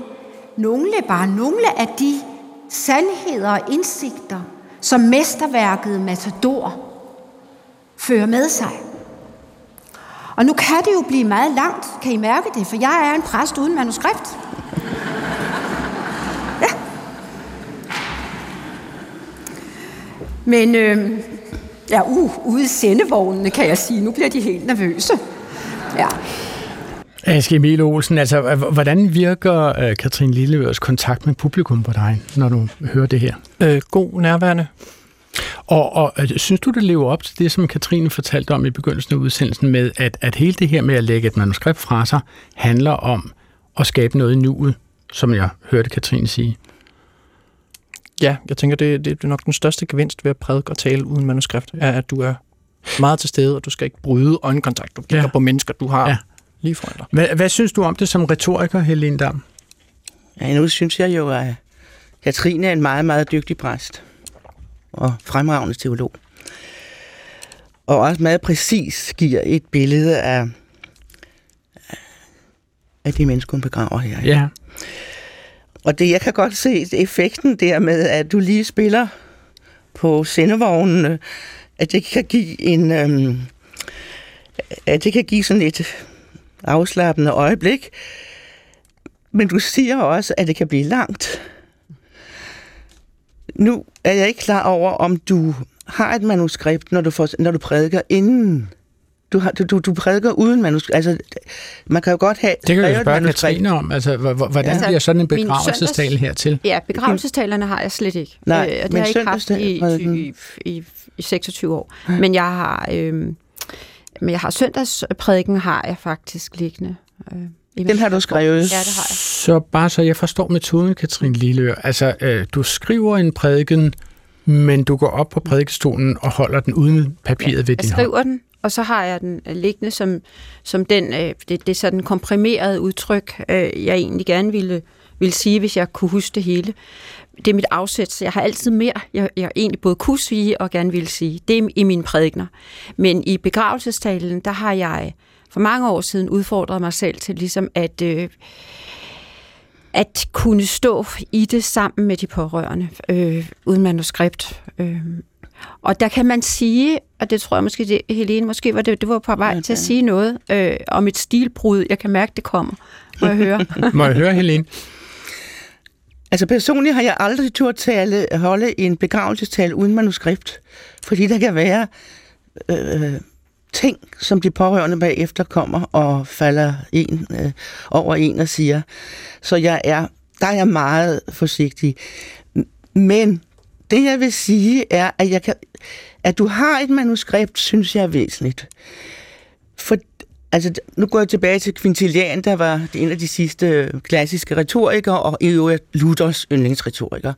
nogle, bare nogle af de sandheder og indsigter, som mesterværket Matador fører med sig. Og nu kan det jo blive meget langt, kan I mærke det, for jeg er en præst uden manuskript. Ja. Men øh, ja, uh, ude i sendevognene, kan jeg sige, nu bliver de helt nervøse. Ja. Aske Emil Olsen, altså, hvordan virker uh, Katrin Lillevørs kontakt med publikum på dig, når du hører det her? Øh, god nærværende. Og, og synes du, det lever op til det, som Katrine fortalte om i begyndelsen af udsendelsen med, at, at hele det her med at lægge et manuskript fra sig, handler om at skabe noget i nuet, som jeg hørte Katrine sige? Ja, jeg tænker, det, det er nok den største gevinst ved at prædike og tale uden manuskript, er, at du er meget til stede, og du skal ikke bryde øjenkontakt. Du kigger ja. på mennesker, du har ja. lige foran dig. Hvad, hvad synes du om det som retoriker, Helene Dam? Ja, nu synes jeg jo, at Katrine er en meget, meget dygtig præst og fremragende teolog. Og også meget præcis giver et billede af, af de mennesker, hun begraver her. Ja. Og det, jeg kan godt se effekten der med, at du lige spiller på sendevognene, at det kan give en... Øhm, at det kan give sådan et afslappende øjeblik. Men du siger også, at det kan blive langt. Nu er jeg ikke klar over, om du har et manuskript, når du, får, når du prædiker inden. Du, har, du, du prædiker uden manuskript. Altså, man kan jo godt have... Det kan jeg spørge Katrine om. Altså, hvordan altså, bliver sådan en begravelsestale hertil? Ja, begravelsestalerne har jeg slet ikke. Nej, øh, og det har jeg ikke haft i, i, i, i 26 år. Men jeg har... Øh, men jeg har søndagsprædiken har jeg faktisk liggende. Øh. Den har du skrevet? Ja, det har jeg. Så bare så jeg forstår metoden, Katrine Lilleør. Altså, øh, du skriver en prædiken, men du går op på prædikestolen og holder den uden papiret ja, ved din hånd. Jeg skriver den, og så har jeg den øh, liggende som, som den, øh, det, det er sådan komprimerede udtryk, øh, jeg egentlig gerne ville, ville sige, hvis jeg kunne huske det hele. Det er mit afsæt, så jeg har altid mere, jeg, jeg egentlig både kunne sige og gerne ville sige. Det er i mine prædikner. Men i begravelsestalen, der har jeg for mange år siden udfordrede mig selv til ligesom at, øh, at kunne stå i det sammen med de pårørende, øh, uden manuskript. Øh. Og der kan man sige, og det tror jeg måske, det, Helene, måske var det, det var på vej okay. til at sige noget øh, om et stilbrud. Jeg kan mærke, det kommer. Må jeg høre? Må jeg høre, Helene? Altså personligt har jeg aldrig turt tale, holde en begravelsestale uden manuskript, fordi der kan være øh, ting, som de pårørende bagefter kommer og falder en, øh, over en og siger. Så jeg er, der er jeg meget forsigtig. Men det jeg vil sige er, at, jeg kan, at du har et manuskript, synes jeg er væsentligt. For, altså, nu går jeg tilbage til Quintilian, der var en af de sidste klassiske retorikere, og i øvrigt Luthers yndlingsretoriker.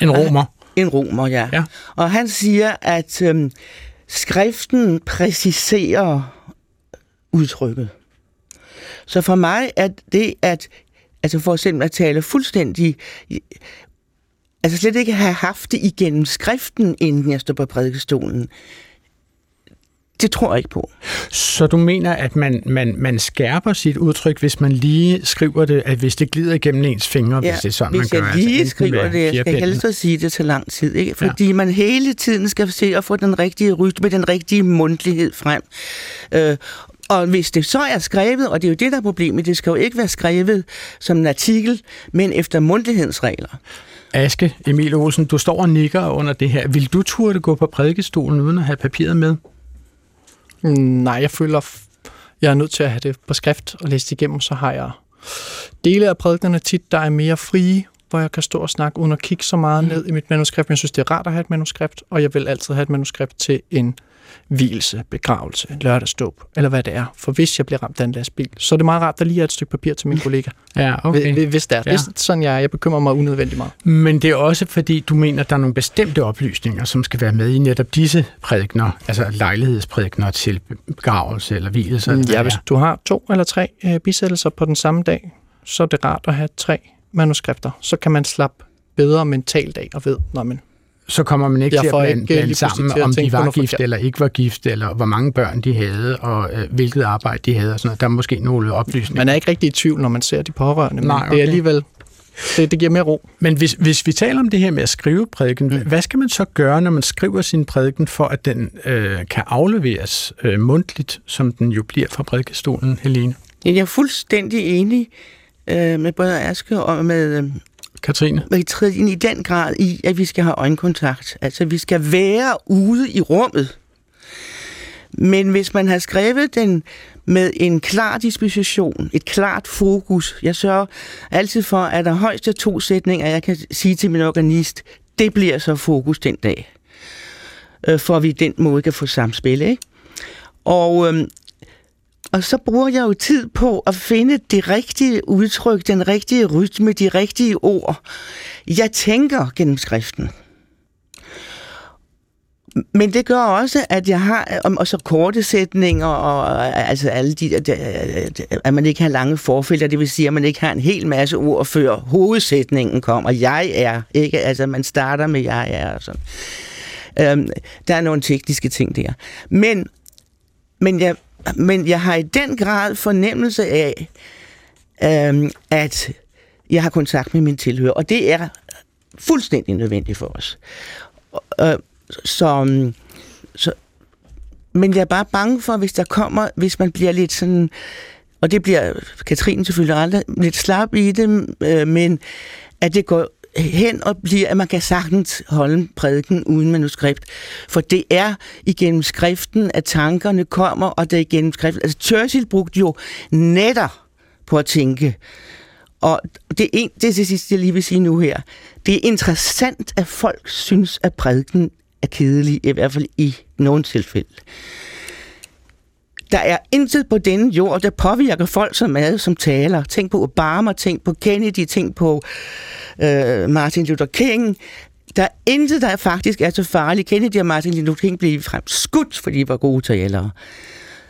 En romer. En romer, ja. ja. Og han siger, at øhm, skriften præciserer udtrykket. Så for mig er det at, altså for eksempel at tale fuldstændig, altså slet ikke have haft det igennem skriften, inden jeg står på prædikestolen, det tror jeg ikke på. Så du mener, at man, man, man skærper sit udtryk, hvis man lige skriver det, at hvis det glider igennem ens fingre, Ja, hvis det er sådan, hvis man jeg gør. lige enten skriver det, jeg skal helst at sige det til lang tid, ikke? fordi ja. man hele tiden skal se at få den rigtige rytme, den rigtige mundtlighed frem. Øh, og hvis det så er skrevet, og det er jo det, der er problemet, det skal jo ikke være skrevet som en artikel, men efter mundtlighedens regler. Aske, Emil Olsen, du står og nikker under det her. Vil du turde gå på prædikestolen uden at have papiret med? Mm, Nej, jeg føler, jeg er nødt til at have det på skrift og læse det igennem, så har jeg dele af prædiknerne tit, der er mere frie, hvor jeg kan stå og snakke uden at kigge så meget ned i mit manuskript. Men jeg synes, det er rart at have et manuskript, og jeg vil altid have et manuskript til en hvilelse, begravelse, lørdagsdåb, eller hvad det er. For hvis jeg bliver ramt af en lastbil, så er det meget rart, at der lige er et stykke papir til min kollega. Ja, Okay. Hvis det er. Ja. Det er sådan, jeg. Jeg bekymrer mig unødvendigt meget. Men det er også fordi, du mener, at der er nogle bestemte oplysninger, som skal være med i netop disse prædikner, altså lejlighedsprædikner til begravelse eller hvilelse. eller hvad Ja, hvis du har to eller tre øh, bisættelser på den samme dag, så er det rart at have tre manuskripter. Så kan man slappe bedre mentalt af og ved, når man så kommer man ikke Jeg til at blande, ikke blande sammen, til at om de var gift eller ikke var gift, eller hvor mange børn de havde, og øh, hvilket arbejde de havde. Og sådan noget. Der er måske nogle oplysninger. Man er ikke rigtig i tvivl, når man ser de pårørende, men Nej, det okay. er alligevel... Det, det giver mere ro. Men hvis, hvis vi taler om det her med at skrive prædiken, mm. hvad skal man så gøre, når man skriver sin prædiken, for at den øh, kan afleveres øh, mundtligt, som den jo bliver fra prædikestolen, Helene? Jeg er fuldstændig enig øh, med både Aske og med, Katrine? Vi træder ind i den grad i, at vi skal have øjenkontakt. Altså, vi skal være ude i rummet. Men hvis man har skrevet den med en klar disposition, et klart fokus, jeg sørger altid for, at der højst er to sætninger, jeg kan sige til min organist, det bliver så fokus den dag. Øh, for at vi den måde kan få samspil, ikke? Og, øhm, og så bruger jeg jo tid på at finde det rigtige udtryk, den rigtige rytme, de rigtige ord. Jeg tænker gennem skriften. Men det gør også, at jeg har, og så korte sætninger, og øh, altså alle de, øh, at man ikke har lange forfælder, det vil sige, at man ikke har en hel masse ord, før hovedsætningen kommer. Jeg er, ikke? Altså, man starter med jeg er, og sådan. Øhm, der er nogle tekniske ting der. Men, men, jeg, men jeg har i den grad fornemmelse af, øhm, at jeg har kontakt med min tilhører, og det er fuldstændig nødvendigt for os. Øh, så, så, men jeg er bare bange for, hvis der kommer, hvis man bliver lidt sådan, og det bliver Katrine selvfølgelig aldrig, lidt slap i det, øh, men at det går hen og bliver, at man kan sagtens holde en prædiken uden manuskript. For det er igennem skriften, at tankerne kommer, og det er igennem skriften. Altså Churchill brugte jo netter på at tænke. Og det er, en, det er det sidste, jeg lige vil sige nu her. Det er interessant, at folk synes, at prædiken er kedelig, i hvert fald i nogle tilfælde. Der er intet på denne jord, der påvirker folk så meget som taler. Tænk på Obama, tænk på Kennedy, tænk på øh, Martin Luther King. Der er intet, der faktisk er så farligt. Kennedy og Martin Luther King blev frem skudt, fordi de var gode talere.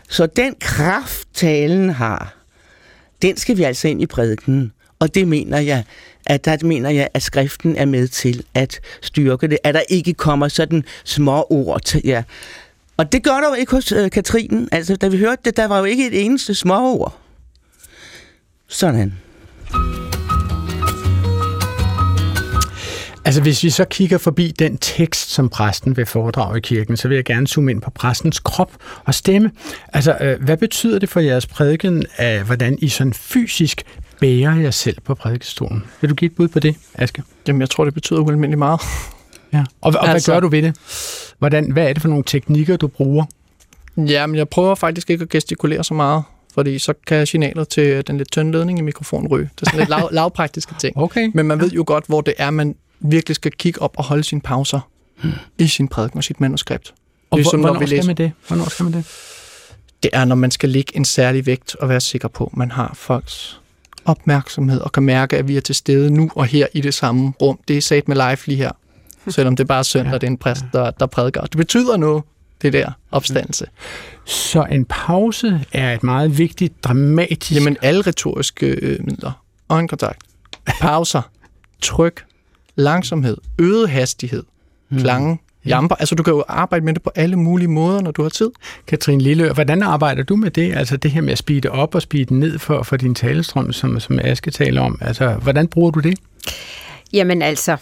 Så den kraft, talen har, den skal vi altså ind i prædiken. Og det mener jeg, at der mener jeg, at skriften er med til at styrke det. At der ikke kommer sådan små ord til, ja. Og det gør der jo ikke hos øh, Katrine. Altså, da vi hørte det, der var jo ikke et eneste små ord. Sådan. Altså hvis vi så kigger forbi den tekst, som præsten vil foredrage i kirken, så vil jeg gerne zoome ind på præstens krop og stemme. Altså øh, hvad betyder det for jeres prædiken, af hvordan I sådan fysisk bærer jer selv på prædikestolen? Vil du give et bud på det, Aske? Jamen, jeg tror, det betyder ualmindeligt meget. Ja. Og, og altså, hvad gør du ved det? Hvordan, hvad er det for nogle teknikker, du bruger? Ja, men jeg prøver faktisk ikke at gestikulere så meget, fordi så kan signalet til den lidt tynde ledning i mikrofonen ryge. Det er sådan lidt lav, lavpraktiske ting. Okay. Men man ved jo godt, hvor det er, man virkelig skal kigge op og holde sine pauser i sin prædiken og sit manuskript. Og Ligesom, hvor, når hvornår vi skal læser- man det? Hvornår skal man det? Det er, når man skal lægge en særlig vægt og være sikker på, at man har folks opmærksomhed og kan mærke, at vi er til stede nu og her i det samme rum. Det er sat med live lige her. Selvom det bare er søndag, det er en præst, der, der prædiker. Det betyder noget, det der opstandelse. Så en pause er et meget vigtigt, dramatisk... Jamen alle retoriske øh, midler. Øjenkontakt, pauser, tryk, langsomhed, øget hastighed, klange, jamper. Altså, du kan jo arbejde med det på alle mulige måder, når du har tid. Katrine Lilleør, hvordan arbejder du med det? Altså det her med at speede op og speede ned for, for din talestrøm, som, som Aske taler om. Altså, hvordan bruger du det? Jamen altså,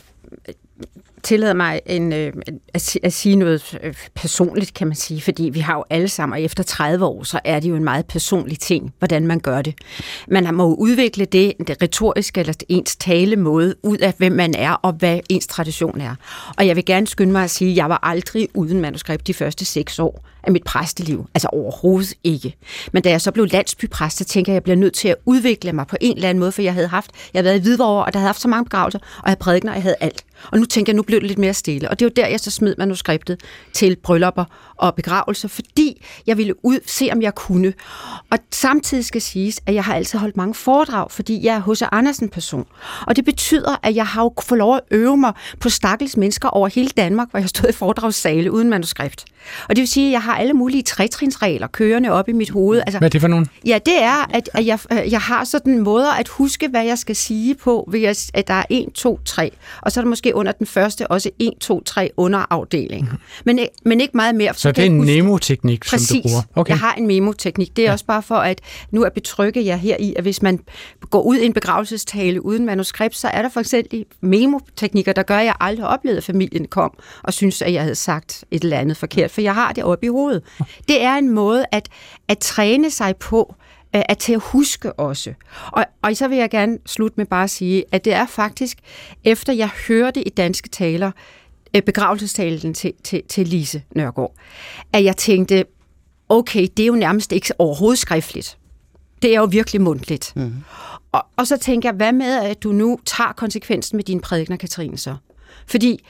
tillade mig en, øh, at, at sige noget øh, personligt, kan man sige, fordi vi har jo alle sammen, og efter 30 år, så er det jo en meget personlig ting, hvordan man gør det. Man må jo udvikle det, det retoriske eller ens talemåde ud af, hvem man er, og hvad ens tradition er. Og jeg vil gerne skynde mig at sige, at jeg var aldrig uden manuskript de første seks år af mit præsteliv. Altså overhovedet ikke. Men da jeg så blev landsbypræst, så tænker jeg, at jeg bliver nødt til at udvikle mig på en eller anden måde, for jeg havde haft, jeg havde været i Hvidovre, og der havde haft så mange begravelser, og jeg havde prædikner, og jeg havde alt. Og nu tænker jeg, nu blev det lidt mere stille. Og det var der, jeg så smed manuskriptet til bryllupper og begravelser, fordi jeg ville ud, se, om jeg kunne. Og samtidig skal siges, at jeg har altid holdt mange foredrag, fordi jeg er hos Andersen-person. Og det betyder, at jeg har jo fået lov at øve mig på stakkels mennesker over hele Danmark, hvor jeg stod i foredragssale uden manuskript. Og det vil sige, at jeg har alle mulige trætrinsregler kørende op i mit hoved. Altså, Hvad er det for nogen? Ja, det er, at, at jeg, jeg har sådan måder at huske, hvad jeg skal sige på, ved at der er 1, 2, 3. Og så er der måske under den første også 1, 2, 3 underafdeling. Mm. Men, men ikke meget mere. Så det er en memo-teknik, som du bruger? Okay. jeg har en memo-teknik. Det er ja. også bare for at nu at betrygge jer her i, at hvis man går ud i en begravelsestale uden manuskript, så er der for eksempel memo-teknikker, der gør, at jeg aldrig har oplevet, at familien kom og synes, at jeg havde sagt et eller andet forkert, for jeg har det oppe i hovedet. Det er en måde at, at træne sig på, øh, at til at huske også. Og, og så vil jeg gerne slutte med bare at sige, at det er faktisk, efter jeg hørte i danske taler, øh, begravelsestalen til, til, til Lise Nørgaard, at jeg tænkte, okay, det er jo nærmest ikke overhovedet skriftligt. Det er jo virkelig mundtligt. Mm. Og, og så tænker jeg, hvad med, at du nu tager konsekvensen med dine prædikner, Katrine, så? Fordi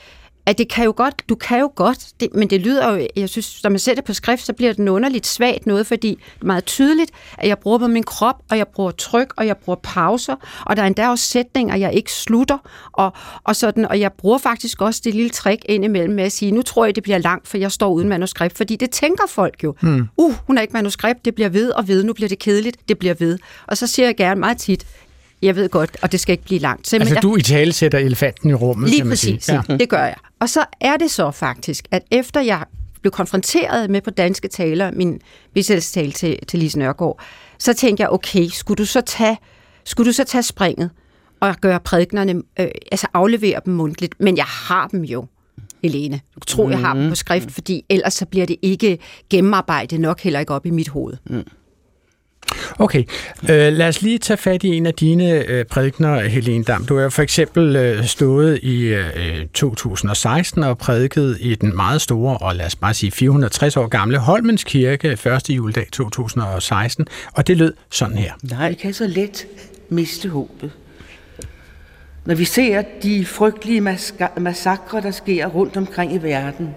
at det kan jo godt, du kan jo godt, det, men det lyder jo, jeg synes, når man sætter på skrift, så bliver det underligt svagt noget, fordi det er meget tydeligt, at jeg bruger på min krop, og jeg bruger tryk, og jeg bruger pauser, og der er endda også sætninger, jeg ikke slutter, og, og sådan, og jeg bruger faktisk også det lille trick indimellem med at sige, nu tror jeg, det bliver langt, for jeg står uden manuskript, fordi det tænker folk jo. Hmm. Uh, hun har ikke manuskript, det bliver ved og ved, nu bliver det kedeligt, det bliver ved. Og så siger jeg gerne meget tit, jeg ved godt, og det skal ikke blive langt. Simpelthen, altså du i tale sætter elefanten i rummet, Lige kan man præcis, sige. Ja. det gør jeg. Og så er det så faktisk, at efter jeg blev konfronteret med på danske taler, min bisættelsestale til, til Lise Nørgaard, så tænkte jeg, okay, skulle du så tage, skulle du så tage springet og gøre prædiknerne, øh, altså aflevere dem mundtligt, men jeg har dem jo. Helene. Du tror, jeg har dem på skrift, fordi ellers så bliver det ikke gennemarbejdet nok heller ikke op i mit hoved. Mm. Okay, øh, lad os lige tage fat i en af dine øh, prædikner, Helene Dam. Du har for eksempel øh, stået i øh, øh 2016 og prædiket i den meget store, og lad os bare sige 460 år gamle Holmens Kirke 1. juledag 2016, og det lød sådan her. Nej, det kan så let miste håbet. Når vi ser de frygtelige massakre, der sker rundt omkring i verden,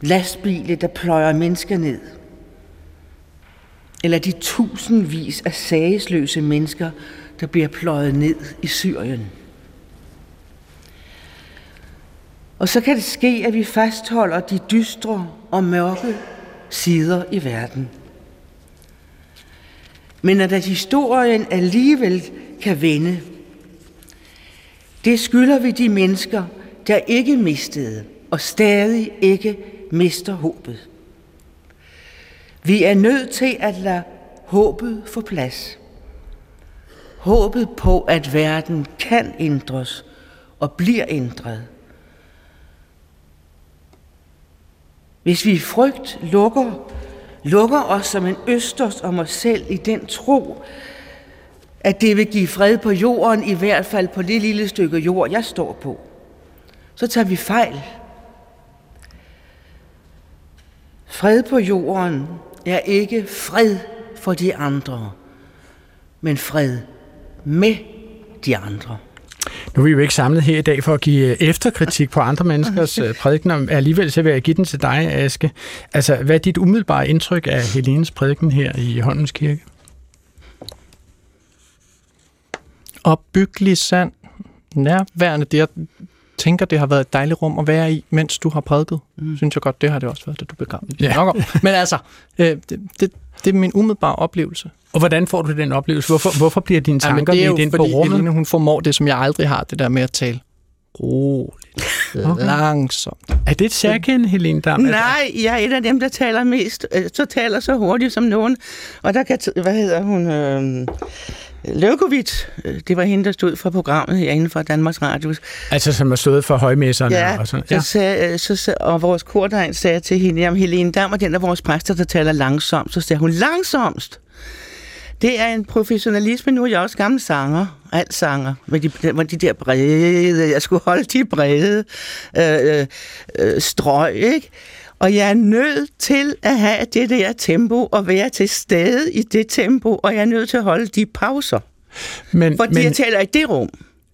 lastbiler, der pløjer mennesker ned – eller de tusindvis af sagesløse mennesker, der bliver pløjet ned i Syrien. Og så kan det ske, at vi fastholder de dystre og mørke sider i verden. Men at historien alligevel kan vende, det skylder vi de mennesker, der ikke mistede og stadig ikke mister håbet. Vi er nødt til at lade håbet få plads. Håbet på, at verden kan ændres og bliver ændret. Hvis vi i frygt lukker, lukker os som en østers om os selv i den tro, at det vil give fred på jorden, i hvert fald på det lille stykke jord, jeg står på, så tager vi fejl. Fred på jorden er ikke fred for de andre, men fred med de andre. Nu er vi jo ikke samlet her i dag for at give øh, efterkritik på andre menneskers øh, prædikener. Alligevel så vil jeg give den til dig, Aske. Altså, hvad er dit umiddelbare indtryk af Helenes prædiken her i Holmens Kirke? Opbyggelig sand, nærværende. Det, jeg tænker, det har været et dejligt rum at være i, mens du har prædiket. Mm. Synes jeg godt, det har det også været, da du blev gammel. Ja. Men altså, øh, det, det, det er min umiddelbare oplevelse. Og hvordan får du den oplevelse? Hvorfor, hvorfor bliver dine tanker ja, det er jo, ind på rummet? Eline, hun formår det, som jeg aldrig har, det der med at tale roligt. Okay. Langsomt. Er det et særkende, Helene Dam? Nej, jeg er et af dem, der taler mest, øh, så taler så hurtigt som nogen. Og der kan, hvad hedder hun, øh, Løvkovits, øh, det var hende, der stod for programmet herinde fra Danmarks Radios. Altså, som har stået for højmesserne Ja, og sådan. så sagde, øh, så, så, og vores kordegn sagde til hende, jamen Helene Dam er den af vores præster, der taler langsomt. Så sagde hun, langsomst? Det er en professionalisme. Nu er jeg også gammel sanger, alt sanger, med de, med de der brede, jeg skulle holde de brede øh, øh, strøg, ikke? Og jeg er nødt til at have det der tempo, og være til stede i det tempo, og jeg er nødt til at holde de pauser. Men, Fordi men, jeg taler i det rum.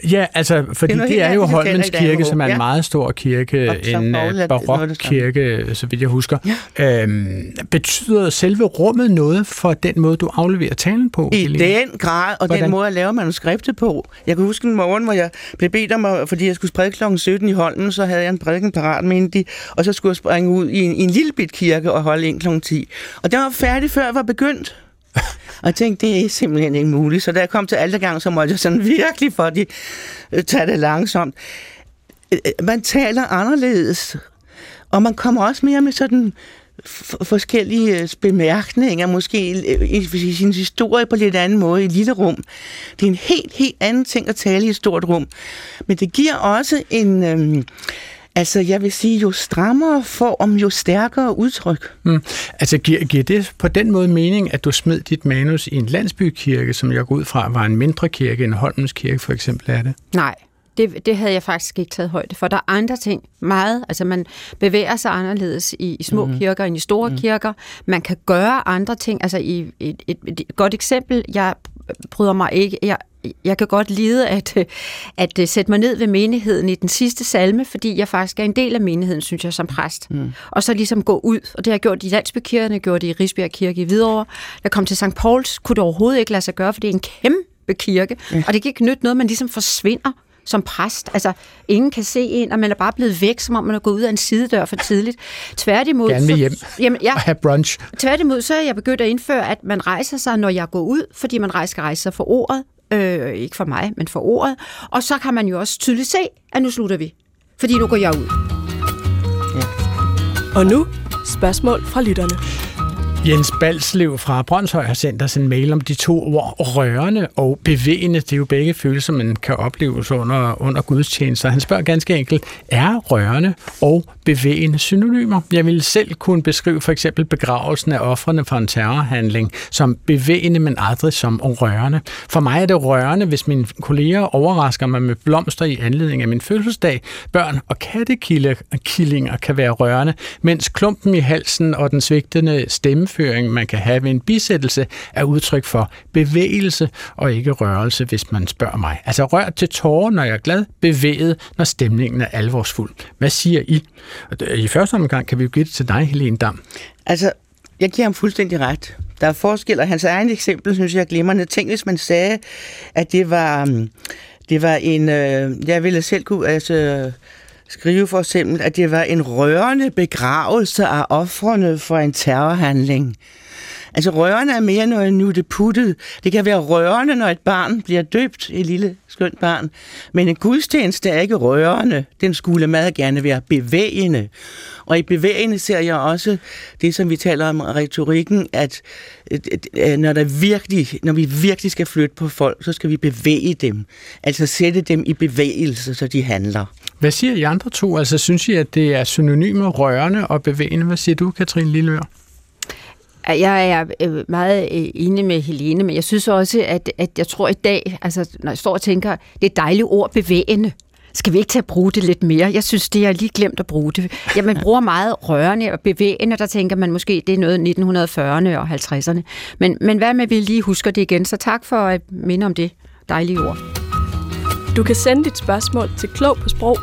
Ja, altså, fordi Det er det, er jo Holmens Kirke, som er en ja. meget stor kirke, en øh, noget af barok det samme. kirke, så vidt jeg husker. Ja. Øhm, betyder selve rummet noget for den måde, du afleverer talen på? I Helene? den grad, og Hvordan? den måde at lave manuskriptet på. Jeg kan huske en morgen, hvor jeg blev bedt om, at, fordi jeg skulle prædike kl. 17 i Holmen, så havde jeg en prædiken parat, mente de, og så skulle jeg springe ud i en, i en lille bit kirke og holde ind kl. 10. Og den var færdig, før jeg var begyndt. Og jeg tænkte, det er simpelthen ikke muligt. Så da jeg kom til altergang, så måtte jeg sådan virkelig for de øh, tage det langsomt. Øh, øh, man taler anderledes, og man kommer også mere med sådan forskellige bemærkninger, måske i, i sin historie på lidt anden måde i et lille rum. Det er en helt, helt anden ting at tale i et stort rum. Men det giver også en, øhm, altså jeg vil sige, jo strammere form, jo stærkere udtryk. Mm. Altså, giver, giver det på den måde mening, at du smed dit manus i en landsbykirke, som jeg går ud fra var en mindre kirke end Holmens Kirke, for eksempel, er det? Nej, det, det havde jeg faktisk ikke taget højde for. Der er andre ting, meget. Altså man bevæger sig anderledes i, i små mm. kirker end i store mm. kirker. Man kan gøre andre ting. Altså i et, et, et godt eksempel, jeg bryder mig ikke, jeg, jeg kan godt lide at, øh, at øh, sætte mig ned ved menigheden i den sidste salme, fordi jeg faktisk er en del af menigheden, synes jeg, som præst. Mm. Og så ligesom gå ud, og det har jeg gjort i landsbykirkerne, jeg gjorde det i Risbjerg Kirke i Hvidovre. Jeg kom til St. Pauls, kunne det overhovedet ikke lade sig gøre, for det er en kæmpe kirke, mm. og det kan ikke nytte noget, man ligesom forsvinder som præst. Altså, ingen kan se en, og man er bare blevet væk, som om man er gået ud af en sidedør for tidligt. Tværtimod... Gerne vil hjem Så, jamen, ja, og have brunch. Tværtimod, så er jeg begyndt at indføre, at man rejser sig, når jeg går ud, fordi man rejser, skal rejse sig for ordet. Øh, ikke for mig, men for ordet. Og så kan man jo også tydeligt se, at nu slutter vi. Fordi nu går jeg ud. Ja. Og nu spørgsmål fra lytterne. Jens Balslev fra Brøndshøj har sendt os en mail om de to ord rørende og bevægende. Det er jo begge følelser, man kan opleve under, under gudstjenester. Han spørger ganske enkelt, er rørende og bevægende synonymer? Jeg ville selv kunne beskrive for eksempel begravelsen af offrene for en terrorhandling som bevægende, men aldrig som rørende. For mig er det rørende, hvis mine kolleger overrasker mig med blomster i anledning af min fødselsdag. Børn og kattekillinger kan være rørende, mens klumpen i halsen og den svigtende stemmeføring, man kan have ved en bisættelse, er udtryk for bevægelse og ikke rørelse, hvis man spørger mig. Altså rør til tårer, når jeg er glad, bevæget, når stemningen er alvorsfuld. Hvad siger I? I første omgang kan vi jo give det til dig, Helene Dam. Altså, jeg giver ham fuldstændig ret. Der er forskel, og hans egen eksempel, synes jeg, er glimrende. Tænk, hvis man sagde, at det var, mm, det var en... Øh, jeg ville selv kunne altså, skrive for eksempel, at det var en rørende begravelse af offrene for en terrorhandling. Altså rørende er mere noget nutteputtet. Det kan være rørende, når et barn bliver døbt, et lille skønt barn. Men en gudstjeneste er ikke rørende. Den skulle meget gerne være bevægende. Og i bevægende ser jeg også det, som vi taler om retorikken, at når, der virkelig, når vi virkelig skal flytte på folk, så skal vi bevæge dem. Altså sætte dem i bevægelse, så de handler. Hvad siger I andre to? Altså synes I, at det er synonymer rørende og bevægende? Hvad siger du, Katrine Lilleør? Jeg er øh, meget øh, enig med Helene, men jeg synes også, at, at jeg tror i dag, altså når jeg står og tænker, det er dejligt ord, bevægende. Skal vi ikke tage at bruge det lidt mere? Jeg synes, det er lige glemt at bruge det. Ja, man bruger meget rørende og bevægende, der tænker man måske, det er noget 1940'erne og 50'erne. Men, men hvad med, at vi lige husker det igen? Så tak for at minde om det dejlige ord. Du kan sende dit spørgsmål til klog på sprog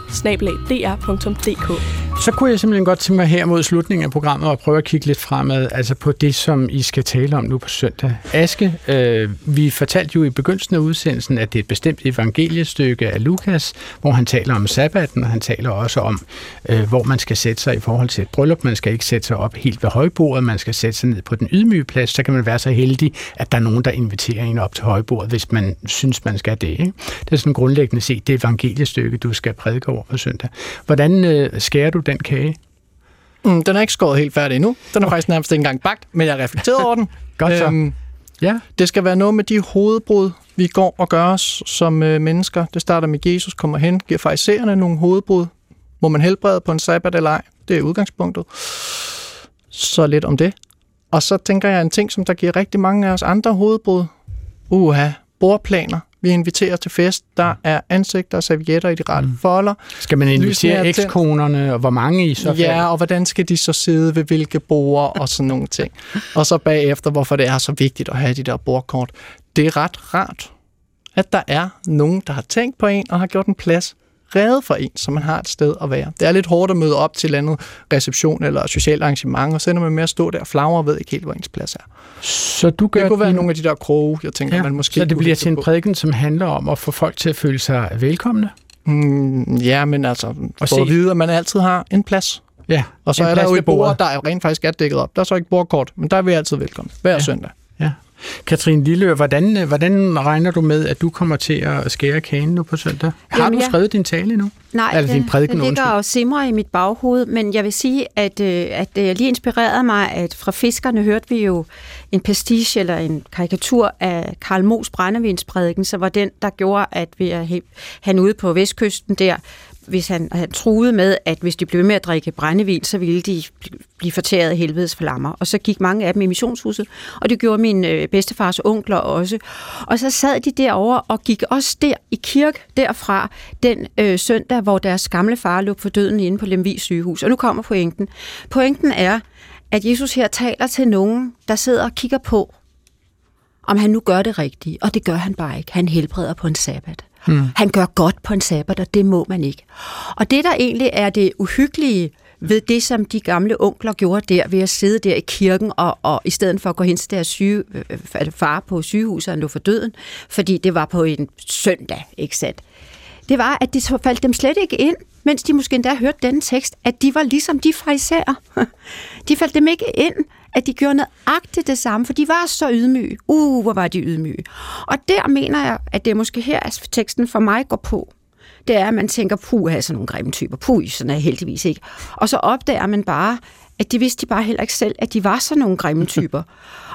Så kunne jeg simpelthen godt tænke mig her mod slutningen af programmet og prøve at kigge lidt fremad, altså på det, som I skal tale om nu på søndag. Aske, øh, vi fortalte jo i begyndelsen af udsendelsen, at det er et bestemt evangeliestykke af Lukas, hvor han taler om sabbaten, og han taler også om, øh, hvor man skal sætte sig i forhold til et bryllup. Man skal ikke sætte sig op helt ved højbordet, man skal sætte sig ned på den ydmyge plads. Så kan man være så heldig, at der er nogen, der inviterer en op til højbordet, hvis man synes, man skal det. Ikke? Det er sådan grundlæggende set det evangeliestykke, du skal prædike over på søndag. Hvordan øh, skærer du den kage? Mm, den er ikke skåret helt færdig endnu. Den er okay. faktisk nærmest ikke engang bagt, men jeg har reflekteret over den. Godt så. Øhm, ja. Det skal være noget med de hovedbrud, vi går og gør os som øh, mennesker. Det starter med, Jesus kommer hen, giver farisæerne nogle hovedbrud. Må man helbrede på en sabbat eller ej? Det er udgangspunktet. Så lidt om det. Og så tænker jeg en ting, som der giver rigtig mange af os andre hovedbrud. Uha, bordplaner. Vi inviterer til fest. Der er ansigter og servietter i de rette mm. folder. Skal man invitere ekskonerne, og hvor mange i så fald? Ja, og hvordan skal de så sidde ved hvilke bord og sådan nogle ting. Og så bagefter, hvorfor det er så vigtigt at have de der bordkort. Det er ret rart, at der er nogen, der har tænkt på en og har gjort en plads reddet for en, så man har et sted at være. Det er lidt hårdt at møde op til et andet reception eller socialt arrangement, og så ender man med at stå der og flagre og ved ikke helt, hvor ens plads er. Så du gør det kunne være nogle af de der kroge, jeg tænker, ja, man måske... Så det bliver til en prædiken, som handler om at få folk til at føle sig velkomne? Mm, ja, men altså, og for at vide, at man altid har en plads. Ja, og så er der jo et bord, der er rent faktisk er dækket op. Der er så ikke bordkort, men der er vi altid velkommen. Hver ja. søndag. Katrine Lille, hvordan, hvordan regner du med, at du kommer til at skære kagen nu på søndag? Har Jamen, du skrevet ja. din tale nu? Nej, Eller din prædiken, det ligger og simrer i mit baghoved, men jeg vil sige, at, øh, at det lige inspirerede mig, at fra fiskerne hørte vi jo en pastiche eller en karikatur af Karl Mos brændevindsprædiken, så var den, der gjorde, at vi er han ude på vestkysten der hvis han, han truede med, at hvis de blev med at drikke brændevin, så ville de blive fortæret af helvedes flammer. Og så gik mange af dem i missionshuset, og det gjorde min øh, bedstefars onkler også. Og så sad de derovre og gik også der i kirke derfra den øh, søndag, hvor deres gamle far lå for døden inde på Lemvig sygehus. Og nu kommer pointen. Pointen er, at Jesus her taler til nogen, der sidder og kigger på, om han nu gør det rigtige, Og det gør han bare ikke. Han helbreder på en sabbat. Mm. Han gør godt på en sabbat, og det må man ikke. Og det, der egentlig er det uhyggelige ved det, som de gamle onkler gjorde der, ved at sidde der i kirken, og, og i stedet for at gå hen til deres syge, øh, øh, far på sygehuset og lå for døden, fordi det var på en søndag, ikke sandt? Det var, at det faldt dem slet ikke ind, mens de måske endda hørte denne tekst, at de var ligesom de fraiserer. De faldt dem ikke ind, at de gjorde nøjagtigt det samme, for de var så ydmyge. Uh, hvor var de ydmyge. Og der mener jeg, at det er måske her, at teksten for mig går på. Det er, at man tænker, puh, have sådan nogle grimme typer. Puh, sådan er heldigvis ikke. Og så opdager man bare, at de vidste de bare heller ikke selv, at de var sådan nogle grimme typer.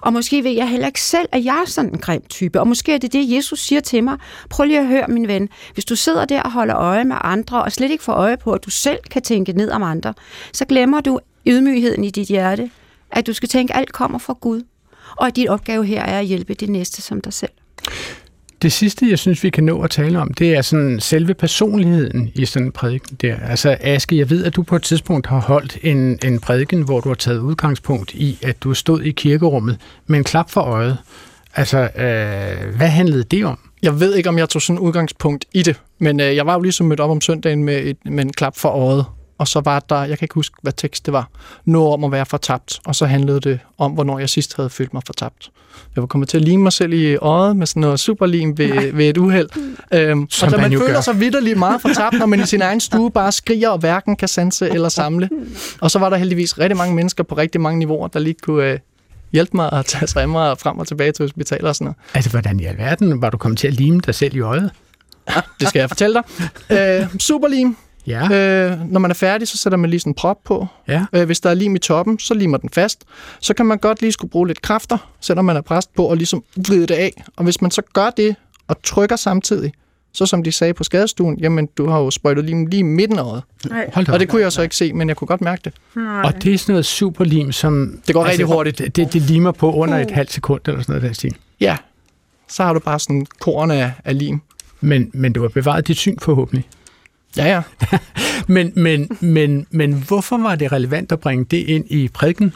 Og måske ved jeg heller ikke selv, at jeg er sådan en grim type. Og måske er det det, Jesus siger til mig. Prøv lige at høre, min ven. Hvis du sidder der og holder øje med andre, og slet ikke får øje på, at du selv kan tænke ned om andre, så glemmer du ydmygheden i dit hjerte at du skal tænke, at alt kommer fra Gud, og at din opgave her er at hjælpe det næste som dig selv. Det sidste, jeg synes, vi kan nå at tale om, det er sådan selve personligheden i sådan en prædiken der. Altså Aske, jeg ved, at du på et tidspunkt har holdt en, en prædiken, hvor du har taget udgangspunkt i, at du stod i kirkerummet med en klap for øjet. Altså, øh, hvad handlede det om? Jeg ved ikke, om jeg tog sådan udgangspunkt i det, men øh, jeg var jo ligesom mødt op om søndagen med, et, med en klap for øjet og så var der, jeg kan ikke huske, hvad tekst det var, noget om at være fortabt, og så handlede det om, hvornår jeg sidst havde følt mig fortabt. Jeg var kommet til at lime mig selv i øjet med sådan noget superlim ved, ved et uheld. Øhm, og så man, man føler gør. sig vidderligt meget fortabt, når man i sin egen stue bare skriger og hverken kan sanse eller samle. Og så var der heldigvis rigtig mange mennesker på rigtig mange niveauer, der lige kunne øh, hjælpe mig at tage sig af mig frem og tilbage til hospitalet og sådan noget. Altså, hvordan i alverden var du kommet til at lime dig selv i øjet? Ja, det skal jeg fortælle dig. Øh, superlim, Ja. Øh, når man er færdig, så sætter man lige sådan en prop på. Ja. Øh, hvis der er lim i toppen, så limer den fast. Så kan man godt lige skulle bruge lidt kræfter, selvom man er præst på, og ligesom vride det af. Og hvis man så gør det, og trykker samtidig, så som de sagde på skadestuen, jamen du har jo sprøjtet lim lige midten af øjet. Og det kunne jeg så ikke se, men jeg kunne godt mærke det. Nej. Og det er sådan noget superlim, som... Det går altså, rigtig hurtigt. Det, det, det limer på under et halvt sekund eller sådan noget der stil. Ja, så har du bare sådan korn af, af lim. Men, men du har bevaret dit syn forhåbentlig. Ja, ja. men, men, men, men hvorfor var det relevant at bringe det ind i prædiken?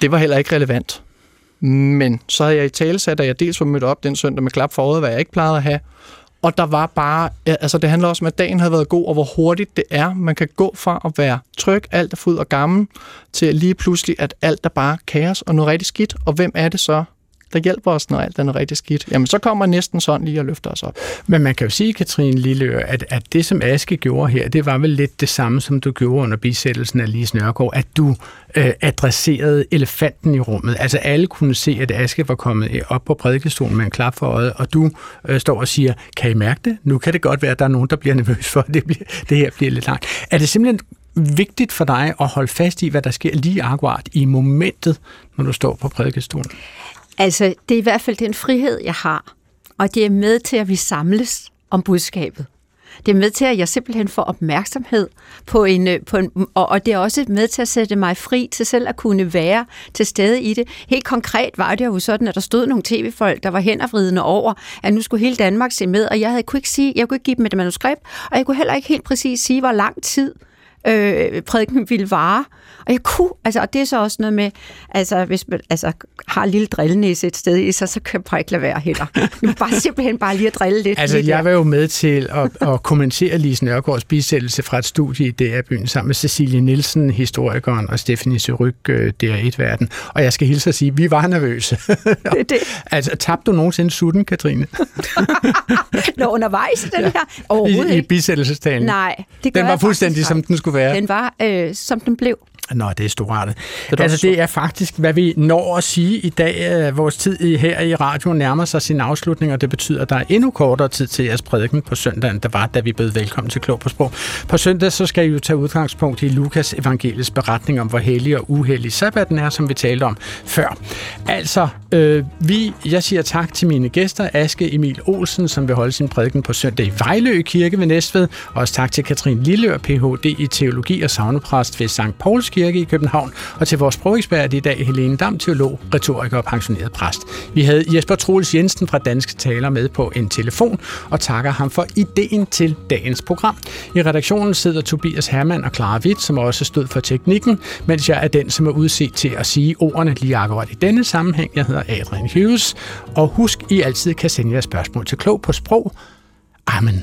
Det var heller ikke relevant. Men så havde jeg i tale sat, at jeg dels var mødt op den søndag med klap for øjet, hvad jeg ikke plejede at have, Og der var bare, altså det handler også om, at dagen havde været god, og hvor hurtigt det er. Man kan gå fra at være tryg, alt er fod og gammel, til lige pludselig, at alt er bare kaos og noget rigtig skidt. Og hvem er det så, der hjælper os, når alt er noget rigtig skidt, jamen så kommer næsten sådan lige og løfter os op. Men man kan jo sige, Katrine Lilleør, at, at det, som Aske gjorde her, det var vel lidt det samme, som du gjorde under bisættelsen af Lise Nørgaard, at du øh, adresserede elefanten i rummet. Altså alle kunne se, at Aske var kommet op på prædikestolen med en klap for øjet, og du øh, står og siger, kan I mærke det? Nu kan det godt være, at der er nogen, der bliver nervøs for, at det, bliver, det her bliver lidt langt. Er det simpelthen vigtigt for dig at holde fast i, hvad der sker lige akkurat i momentet, når du står på prædikestolen? Altså, det er i hvert fald den frihed, jeg har. Og det er med til, at vi samles om budskabet. Det er med til, at jeg simpelthen får opmærksomhed på en, øh, på en og, og det er også med til at sætte mig fri til selv at kunne være til stede i det. Helt konkret var det jo sådan, at der stod nogle tv-folk, der var hændervridende over, at nu skulle hele Danmark se med, og jeg havde, kunne ikke sige, jeg kunne ikke give dem et manuskript, og jeg kunne heller ikke helt præcis sige, hvor lang tid øh, prædiken ville vare. Og jeg kunne, altså, og det er så også noget med, altså, hvis man altså, har en lille drillnæse et sted i sig, så kan man ikke lade være heller. Du bare simpelthen bare lige at drille lidt. Altså, lidt jeg var jo med til at, at kommentere Lise Nørgaards bisættelse fra et studie i DR-byen sammen med Cecilie Nielsen, historikeren, og Stephanie Seryk, øh, DR1-verden. Og jeg skal hilse at sige, at vi var nervøse. Det, det. altså, tabte du nogensinde sutten, Katrine? Nå, undervejs den ja. her? Overhovedet I, i bisættelsestalen? Nej, det gør Den var fuldstændig, som den skulle være? Den var, øh, som den blev. Nå, det er storartet. Det er, altså, det er faktisk, hvad vi når at sige i dag. Vores tid her i radioen nærmer sig sin afslutning, og det betyder, at der er endnu kortere tid til jeres prædiken på søndagen, der var, da vi bød velkommen til Klog på Sprog. På søndag så skal I jo tage udgangspunkt i Lukas evangeliets beretning om, hvor hellig og uheldig sabbaten er, som vi talte om før. Altså, øh, vi, jeg siger tak til mine gæster, Aske Emil Olsen, som vil holde sin prædiken på søndag i Vejlø Kirke ved Næstved. Også tak til Katrin Lillør, Ph.D. i teologi og savnepræst ved St. Pauls Kirke i København, og til vores sprogekspert i dag, Helene Dam, teolog, retoriker og pensioneret præst. Vi havde Jesper Troels Jensen fra Danske Taler med på en telefon, og takker ham for ideen til dagens program. I redaktionen sidder Tobias Hermann og Clara Witt, som også stod for teknikken, mens jeg er den, som er udset til at sige ordene lige akkurat i denne sammenhæng. Jeg hedder Adrian Hughes, og husk, I altid kan sende jeres spørgsmål til klog på sprog. Amen.